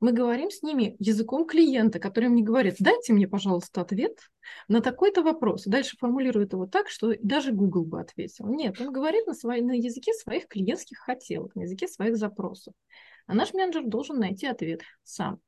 Мы говорим с ними языком клиента, который мне говорит, дайте мне, пожалуйста, ответ на такой-то вопрос. Дальше формулирует его так, что даже Google бы ответил. Нет, он говорит на, свои, на языке своих клиентских хотелок, на языке своих запросов. А наш менеджер должен найти ответ сам.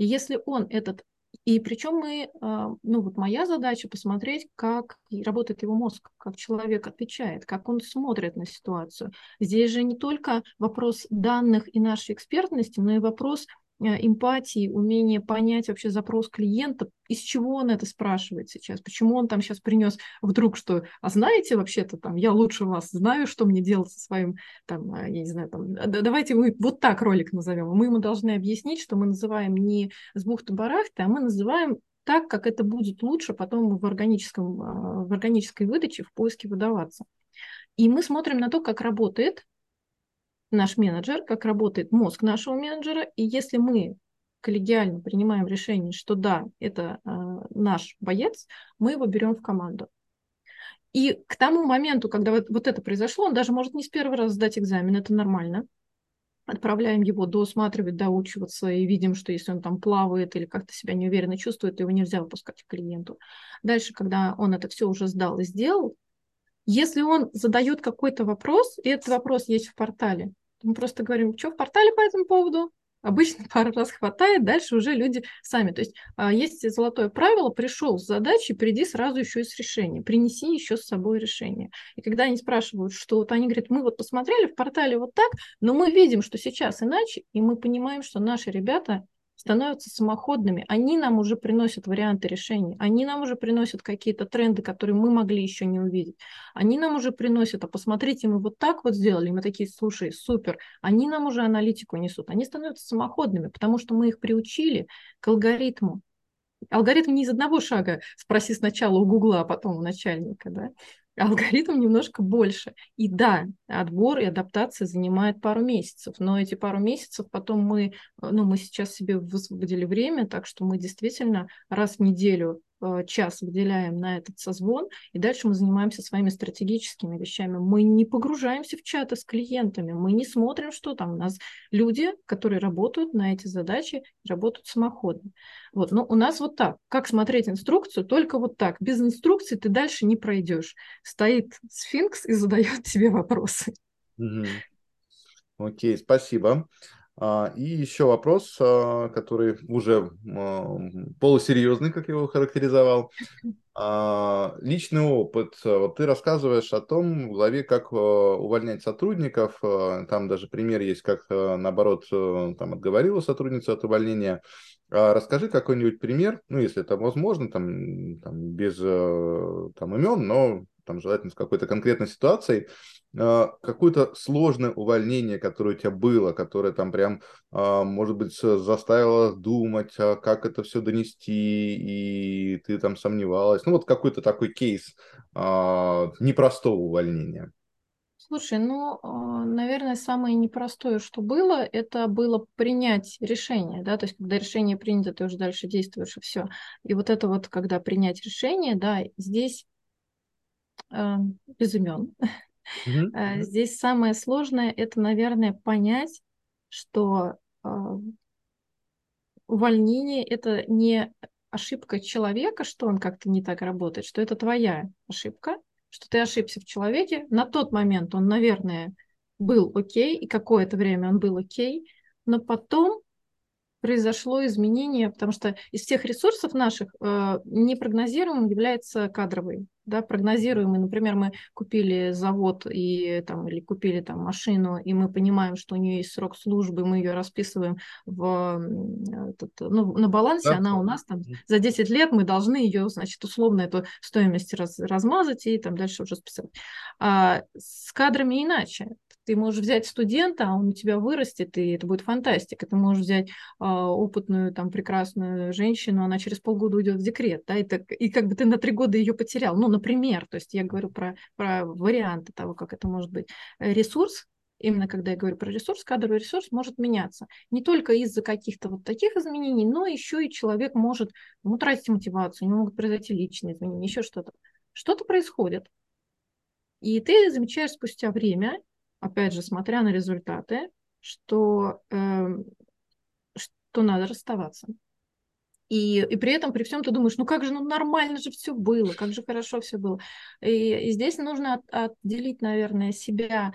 И если он этот и причем мы, а, ну вот моя задача посмотреть, как работает его мозг, как человек отвечает, как он смотрит на ситуацию. Здесь же не только вопрос данных и нашей экспертности, но и вопрос эмпатии, умение понять вообще запрос клиента, из чего он это спрашивает сейчас, почему он там сейчас принес вдруг, что, а знаете, вообще-то там, я лучше вас знаю, что мне делать со своим, там, э, я не знаю, там, давайте мы вот так ролик назовем, мы ему должны объяснить, что мы называем не с бухты-барахты, а мы называем так, как это будет лучше потом в, органическом, а, в органической выдаче, в поиске выдаваться. И мы смотрим на то, как работает наш менеджер, как работает мозг нашего менеджера. И если мы коллегиально принимаем решение, что да, это э, наш боец, мы его берем в команду. И к тому моменту, когда вот, вот это произошло, он даже может не с первого раза сдать экзамен, это нормально. Отправляем его досматривать, доучиваться, и видим, что если он там плавает или как-то себя неуверенно чувствует, его нельзя выпускать к клиенту. Дальше, когда он это все уже сдал и сделал, если он задает какой-то вопрос, и этот вопрос есть в портале, мы просто говорим, что в портале по этому поводу? Обычно пару раз хватает, дальше уже люди сами. То есть а, есть золотое правило, пришел с задачей, приди сразу еще и с решением, принеси еще с собой решение. И когда они спрашивают, что вот они говорят, мы вот посмотрели в портале вот так, но мы видим, что сейчас иначе, и мы понимаем, что наши ребята становятся самоходными. Они нам уже приносят варианты решений, они нам уже приносят какие-то тренды, которые мы могли еще не увидеть. Они нам уже приносят, а посмотрите, мы вот так вот сделали, мы такие, слушай, супер. Они нам уже аналитику несут, они становятся самоходными, потому что мы их приучили к алгоритму. Алгоритм не из одного шага, спроси сначала у Гугла, а потом у начальника, да алгоритм немножко больше. И да, отбор и адаптация занимает пару месяцев, но эти пару месяцев потом мы, ну, мы сейчас себе высвободили время, так что мы действительно раз в неделю Э, час выделяем на этот созвон, и дальше мы занимаемся своими стратегическими вещами. Мы не погружаемся в чаты с клиентами, мы не смотрим, что там у нас люди, которые работают на эти задачи, работают самоходно. Вот, но у нас вот так. Как смотреть инструкцию? Только вот так. Без инструкции ты дальше не пройдешь. Стоит сфинкс и задает тебе вопросы. Окей, спасибо. А, и еще вопрос, а, который уже а, полусерьезный, как я его характеризовал. Личный опыт. Вот ты рассказываешь о том в главе, как увольнять сотрудников. Там даже пример есть, как, наоборот, там отговорила сотрудница от увольнения. Расскажи какой-нибудь пример, ну, если это возможно, там, там без там, имен, но там желательно с какой-то конкретной ситуацией, какое-то сложное увольнение, которое у тебя было, которое там прям, а, может быть, заставило думать, а как это все донести, и ты там сомневалась. Ну, вот какой-то такой кейс непростого увольнения. Слушай, ну, наверное, самое непростое, что было, это было принять решение, да, то есть когда решение принято, ты уже дальше действуешь, и все. И вот это вот, когда принять решение, да, здесь э, без имен, Mm-hmm. Здесь самое сложное это, наверное, понять, что э, увольнение это не ошибка человека, что он как-то не так работает, что это твоя ошибка, что ты ошибся в человеке. На тот момент он, наверное, был окей, и какое-то время он был окей, но потом произошло изменение, потому что из всех ресурсов наших э, непрогнозируемым является кадровый. Да, прогнозируемый, например, мы купили завод и, там, или купили там, машину, и мы понимаем, что у нее есть срок службы, мы ее расписываем в, этот, ну, на балансе, да. она у нас там за 10 лет мы должны ее, значит, условно эту стоимость раз, размазать и там дальше уже списать. А с кадрами иначе. Ты можешь взять студента, а он у тебя вырастет, и это будет фантастика. Ты можешь взять э, опытную, там, прекрасную женщину, она через полгода уйдет в декрет, да, и, так, и как бы ты на три года ее потерял. Ну, например, то есть я говорю про, про варианты того, как это может быть. Ресурс, именно когда я говорю про ресурс, кадровый ресурс может меняться. Не только из-за каких-то вот таких изменений, но еще и человек может ну, тратить мотивацию, у него могут произойти личные изменения, еще что-то. Что-то происходит. И ты замечаешь спустя время, опять же, смотря на результаты, что, э, что надо расставаться. И, и при этом, при всем ты думаешь, ну как же, ну нормально же все было, как же хорошо все было. И, и здесь нужно от, отделить, наверное, себя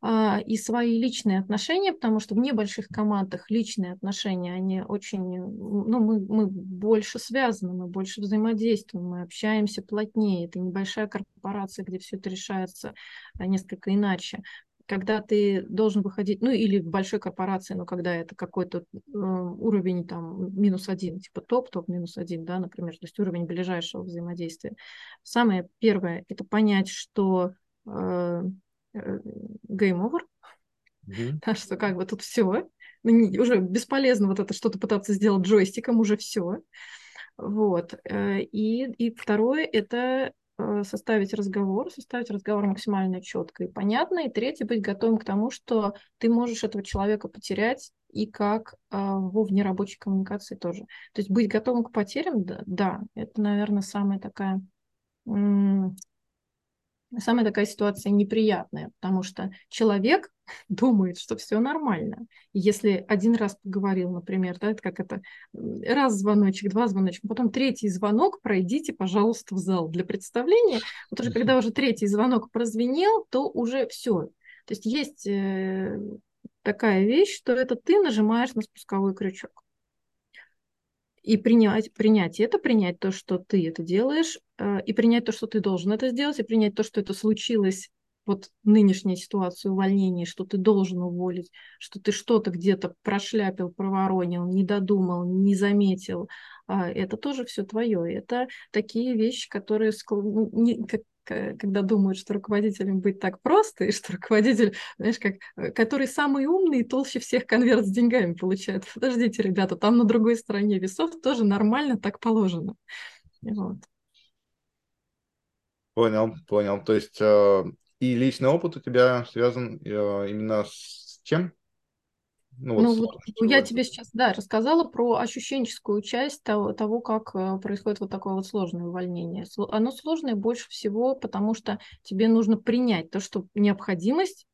а, и свои личные отношения, потому что в небольших командах личные отношения, они очень, ну, мы, мы больше связаны, мы больше взаимодействуем, мы общаемся плотнее. Это небольшая корпорация, где все это решается а, несколько иначе когда ты должен выходить, ну или в большой корпорации, но когда это какой-то э, уровень там минус один, типа топ, топ минус один, да, например, то есть уровень ближайшего взаимодействия. Самое первое – это понять, что э, э, game over, mm-hmm. да, что как бы тут все, уже бесполезно вот это что-то пытаться сделать джойстиком, уже все. Вот. Э, и, и второе – это составить разговор, составить разговор максимально четко и понятно. И третье – быть готовым к тому, что ты можешь этого человека потерять и как а, во внерабочей коммуникации тоже. То есть быть готовым к потерям, да, да это, наверное, самая такая самая такая ситуация неприятная, потому что человек думает, что все нормально. Если один раз поговорил, например, да, это как это, раз звоночек, два звоночка, потом третий звонок, пройдите, пожалуйста, в зал для представления. Вот уже когда уже третий звонок прозвенел, то уже все. То есть есть э, такая вещь, что это ты нажимаешь на спусковой крючок и принять, принять это, принять то, что ты это делаешь, и принять то, что ты должен это сделать, и принять то, что это случилось, вот нынешняя ситуация увольнения, что ты должен уволить, что ты что-то где-то прошляпил, проворонил, не додумал, не заметил, а это тоже все твое. Это такие вещи, которые, ну, когда думают, что руководителем быть так просто, и что руководитель, знаешь, как, э, который самый умный и толще всех конверт с деньгами получает. Подождите, ребята, там на другой стороне весов тоже нормально так положено. Вот. Понял, понял. То есть э, и личный опыт у тебя связан э, именно с чем? Ну, вот, ну, вот я тебе сейчас, да, рассказала про ощущенческую часть того, того, как э, происходит вот такое вот сложное увольнение. Оно сложное больше всего, потому что тебе нужно принять то, что необходимость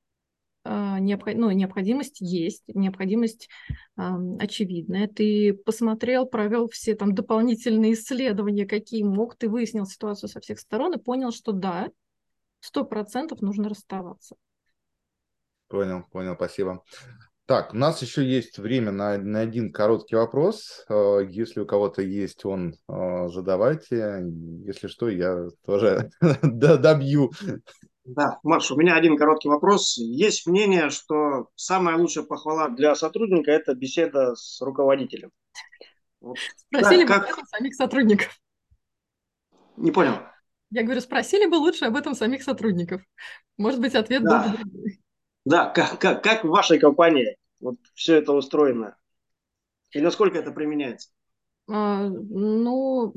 э, необход... ну, необходимость есть, необходимость э, очевидная. Ты посмотрел, провел все там дополнительные исследования, какие мог, ты выяснил ситуацию со всех сторон и понял, что да, сто процентов нужно расставаться. Понял, понял, спасибо. Так, у нас еще есть время на, на один короткий вопрос. Э, если у кого-то есть он, э, задавайте. Если что, я тоже добью. Да, Маш, у меня один короткий вопрос. Есть мнение, что самая лучшая похвала для сотрудника – это беседа с руководителем. Вот. Спросили да, бы как... самих сотрудников. Не понял. Я говорю, спросили бы лучше об этом самих сотрудников. Может быть, ответ да. был другой. Да, как, как, как в вашей компании вот все это устроено? И насколько это применяется? А, ну,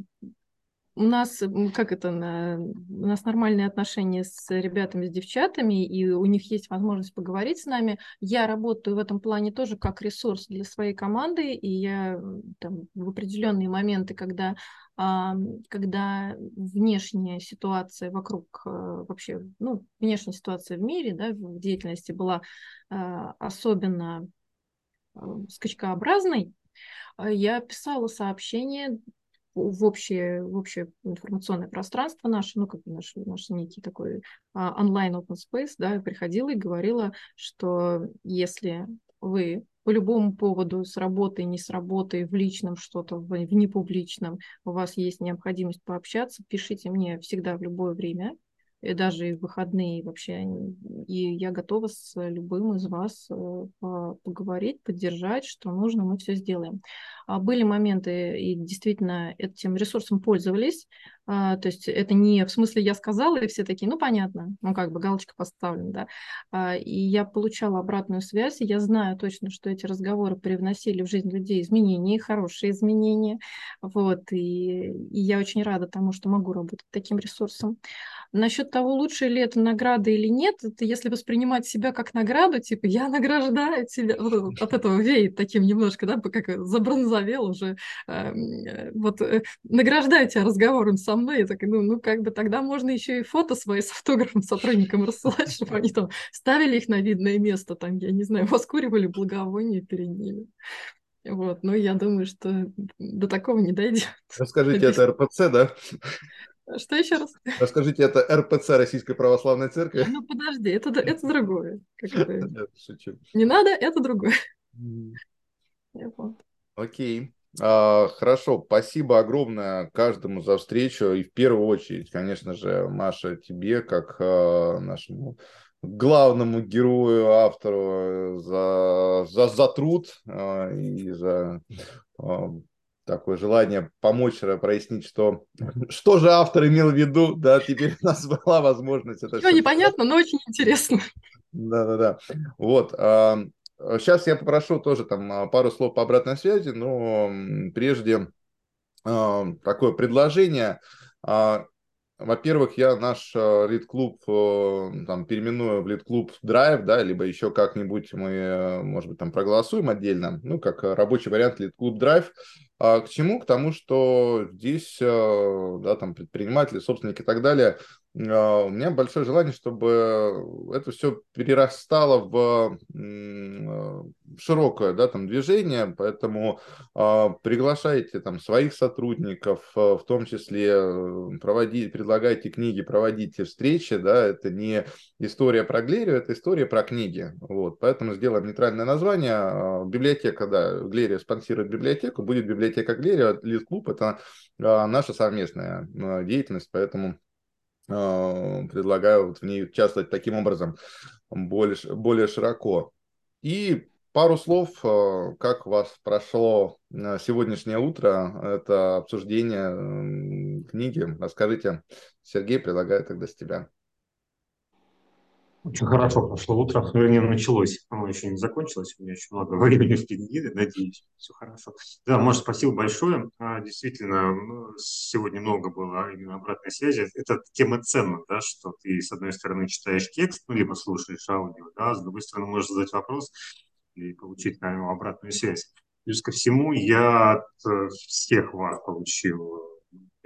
у нас, как это, у нас нормальные отношения с ребятами, с девчатами, и у них есть возможность поговорить с нами. Я работаю в этом плане тоже как ресурс для своей команды, и я там, в определенные моменты, когда когда внешняя ситуация вокруг э, вообще, ну, внешняя ситуация в мире, да, в деятельности была а, особенно э, скачкообразной, а, я писала сообщение в общее, в общее информационное пространство наше, ну, как наш, наш некий такой онлайн open space, да, приходила и говорила, что если вы по любому поводу с работой, не с работой, в личном что-то, в, в непубличном, у вас есть необходимость пообщаться, пишите мне всегда в любое время, и даже и в выходные вообще. И я готова с любым из вас э, поговорить, поддержать, что нужно, мы все сделаем. А были моменты, и действительно этим ресурсом пользовались, а, то есть это не в смысле я сказала, и все такие, ну понятно, ну как бы галочка поставлена, да. А, и я получала обратную связь, и я знаю точно, что эти разговоры привносили в жизнь людей изменения, хорошие изменения, вот, и, и я очень рада тому, что могу работать таким ресурсом. Насчет того, лучше ли это награда или нет, это если воспринимать себя как награду, типа я награждаю тебя, вот, от этого веет таким немножко, да, как забронзовел уже, эм, э, вот э, награждаю тебя разговором со мной, я так, ну, ну, как бы тогда можно еще и фото свои с автографом сотрудникам рассылать, чтобы они там ставили их на видное место, там, я не знаю, воскуривали благовоние перед ними. Вот, но я думаю, что до такого не дойдет. Расскажите, это РПЦ, да? Что еще раз? Расскажите, это РПЦ Российской Православной Церкви? Ну, подожди, это, это другое. Не надо, это другое. Окей. А, хорошо, спасибо огромное каждому за встречу. И в первую очередь, конечно же, Маша, тебе, как а, нашему главному герою, автору, за, за, за труд а, и за такое желание помочь прояснить, что, что же автор имел в виду, да, теперь у нас была возможность это все... непонятно, но очень интересно. Да-да-да. Вот. Сейчас я попрошу тоже там пару слов по обратной связи, но прежде такое предложение. Во-первых, я наш лид-клуб там, переименую в лид-клуб Drive, да, либо еще как-нибудь мы, может быть, там проголосуем отдельно, ну, как рабочий вариант лид-клуб Drive. А к чему? К тому, что здесь, да, там предприниматели, собственники и так далее – а, у меня большое желание, чтобы это все перерастало в а, широкое да, там, движение, поэтому э, приглашайте там своих сотрудников, э, в том числе проводить, предлагайте книги, проводите встречи, да, это не история про Глерию, это история про книги, вот, поэтому сделаем нейтральное название, библиотека, да, Глерия спонсирует библиотеку, будет библиотека Глерия, Лид-клуб, это э, наша совместная деятельность, поэтому а, предлагаю вот в ней участвовать таким образом более, более широко. И пару слов, а, как у вас прошло а, сегодняшнее утро, это обсуждение книги. Расскажите, Сергей, предлагаю тогда с тебя. Очень хорошо прошло утро, вернее, началось. Оно еще не закончилось, у меня еще много времени впереди, надеюсь, все хорошо. Да, может, спасибо большое. А, действительно, ну, сегодня много было именно обратной связи. Это тема ценна, да, что ты, с одной стороны, читаешь текст, ну, либо слушаешь аудио, да, с другой стороны, можешь задать вопрос и получить на него обратную связь. Плюс ко всему, я от э, всех вас получил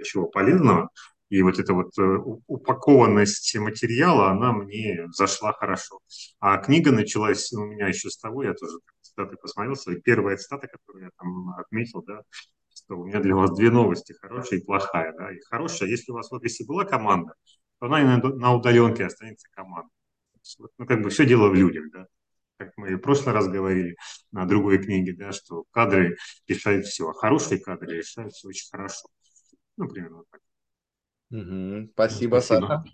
чего полезного. И вот эта вот э, упакованность материала, она мне зашла хорошо. А книга началась у меня еще с того, я тоже цитаты посмотрел, свои первая цитата, которую я там отметил, да, что у меня для вас две новости, хорошая и плохая. Да. И хорошая, если у вас в офисе была команда, то она и на, на удаленке останется команда. Ну, как бы все дело в людях, да. Как мы и в прошлый раз говорили на другой книге, да, что кадры решают все, а хорошие кадры решают все очень хорошо. Ну, примерно так. Угу. Спасибо, спасибо, Саша.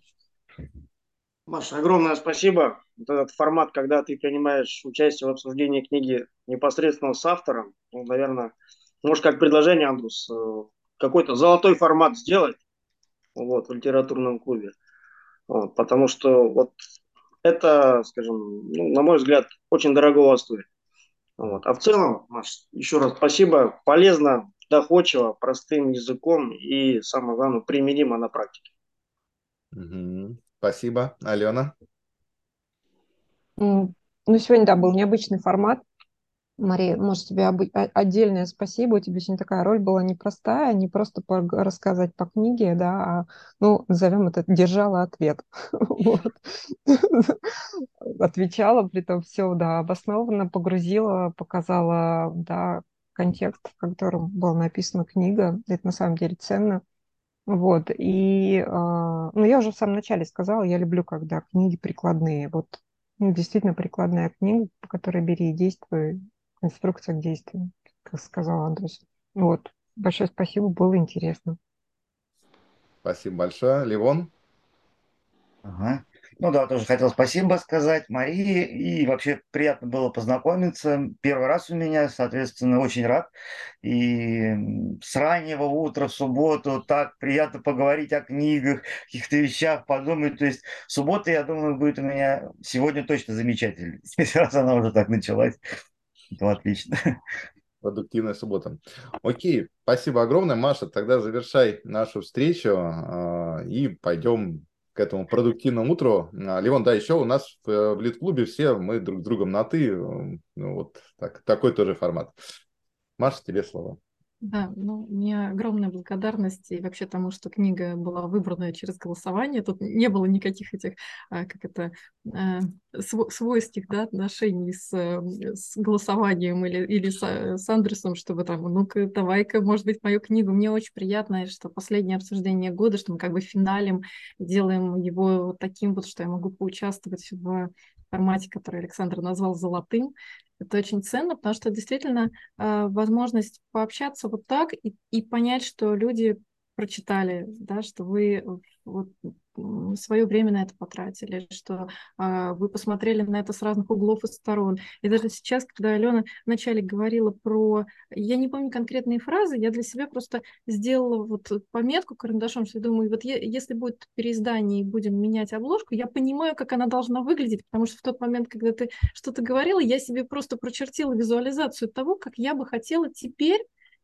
Маша, огромное спасибо. Вот этот формат, когда ты принимаешь участие в обсуждении книги непосредственно с автором, ну, наверное, может, как предложение, Андрус, э, какой-то золотой формат сделать вот, в литературном клубе. Вот, потому что вот это, скажем, ну, на мой взгляд, очень дорого стоит. Вот. А в целом, Маш, еще раз спасибо. Полезно, доходчиво, простым языком и, самое главное, применимо на практике. Угу. Спасибо. Алена? Ну, сегодня, да, был необычный формат. Мария, может, тебе отдельное спасибо. У тебя сегодня такая роль была непростая, не просто рассказать по книге, да, а, ну, назовем это, держала ответ. Отвечала, при том все, да, обоснованно погрузила, показала, да, контекст, в котором была написана книга. Это на самом деле ценно. Вот, и, а, ну, я уже в самом начале сказала, я люблю, когда книги прикладные. Вот, ну, действительно прикладная книга, по которой бери и действуй, инструкция к действию, как сказал Андрес. Вот, большое спасибо, было интересно. Спасибо большое. Ливон? Ага. Ну да, тоже хотел спасибо сказать Марии, и вообще приятно было познакомиться. Первый раз у меня, соответственно, очень рад. И с раннего утра в субботу так приятно поговорить о книгах, каких-то вещах, подумать. То есть суббота, я думаю, будет у меня сегодня точно замечательной. Раз она уже так началась, то отлично. Продуктивная суббота. Окей, спасибо огромное, Маша. Тогда завершай нашу встречу э, и пойдем к этому продуктивному утру. А, Леон, да, еще у нас в, э, в лид-клубе все мы друг с другом на «ты». Ну, вот так, такой тоже формат. Маша, тебе слово. Да, ну, мне огромная благодарность и вообще тому, что книга была выбрана через голосование. Тут не было никаких этих, а, как это, а, свойских да, отношений с, с голосованием или, или с, с Андресом, чтобы там, ну-ка, давай-ка, может быть, мою книгу. Мне очень приятно, что последнее обсуждение года, что мы как бы финалем делаем его вот таким вот, что я могу поучаствовать в формате, который Александр назвал золотым. Это очень ценно, потому что действительно э, возможность пообщаться вот так и, и понять, что люди прочитали, да, что вы вот, свое время на это потратили, что а, вы посмотрели на это с разных углов и сторон. И даже сейчас, когда Алена вначале говорила про... Я не помню конкретные фразы, я для себя просто сделала вот пометку карандашом, что я думаю, вот е- если будет переиздание и будем менять обложку, я понимаю, как она должна выглядеть, потому что в тот момент, когда ты что-то говорила, я себе просто прочертила визуализацию того, как я бы хотела теперь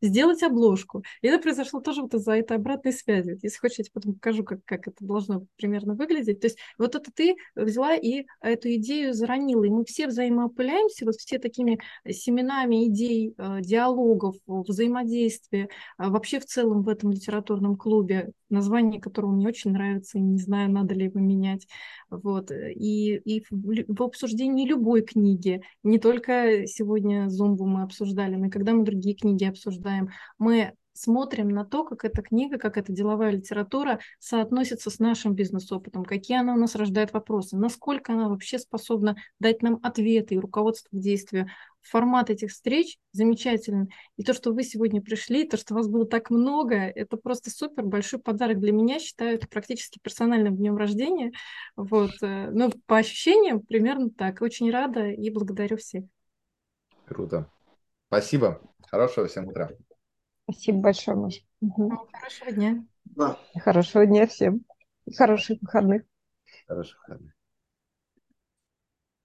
сделать обложку. И это произошло тоже вот из-за этой обратной связи. Если хочешь, я тебе потом покажу, как, как это должно примерно выглядеть. То есть вот это ты взяла и эту идею заронила, и мы все взаимоопыляемся, вот все такими семенами идей, э, диалогов, взаимодействия, э, вообще в целом в этом литературном клубе, название которого мне очень нравится, и не знаю, надо ли его менять. Вот. И, и в, в обсуждении любой книги, не только сегодня Зумбу мы обсуждали, но и когда мы другие книги обсуждаем, мы смотрим на то, как эта книга, как эта деловая литература соотносится с нашим бизнес-опытом, какие она у нас рождает вопросы, насколько она вообще способна дать нам ответы и руководство к действию. Формат этих встреч замечательный. И то, что вы сегодня пришли, то, что вас было так много, это просто супер большой подарок для меня. Считаю это практически персональным днем рождения. Вот. Э, ну, по ощущениям примерно так. Очень рада и благодарю всех. Круто. Спасибо. Хорошего всем утра. Спасибо большое, Маша. Угу. Хорошего дня. Да. Хорошего дня всем. Хороших выходных. Хороших выходных.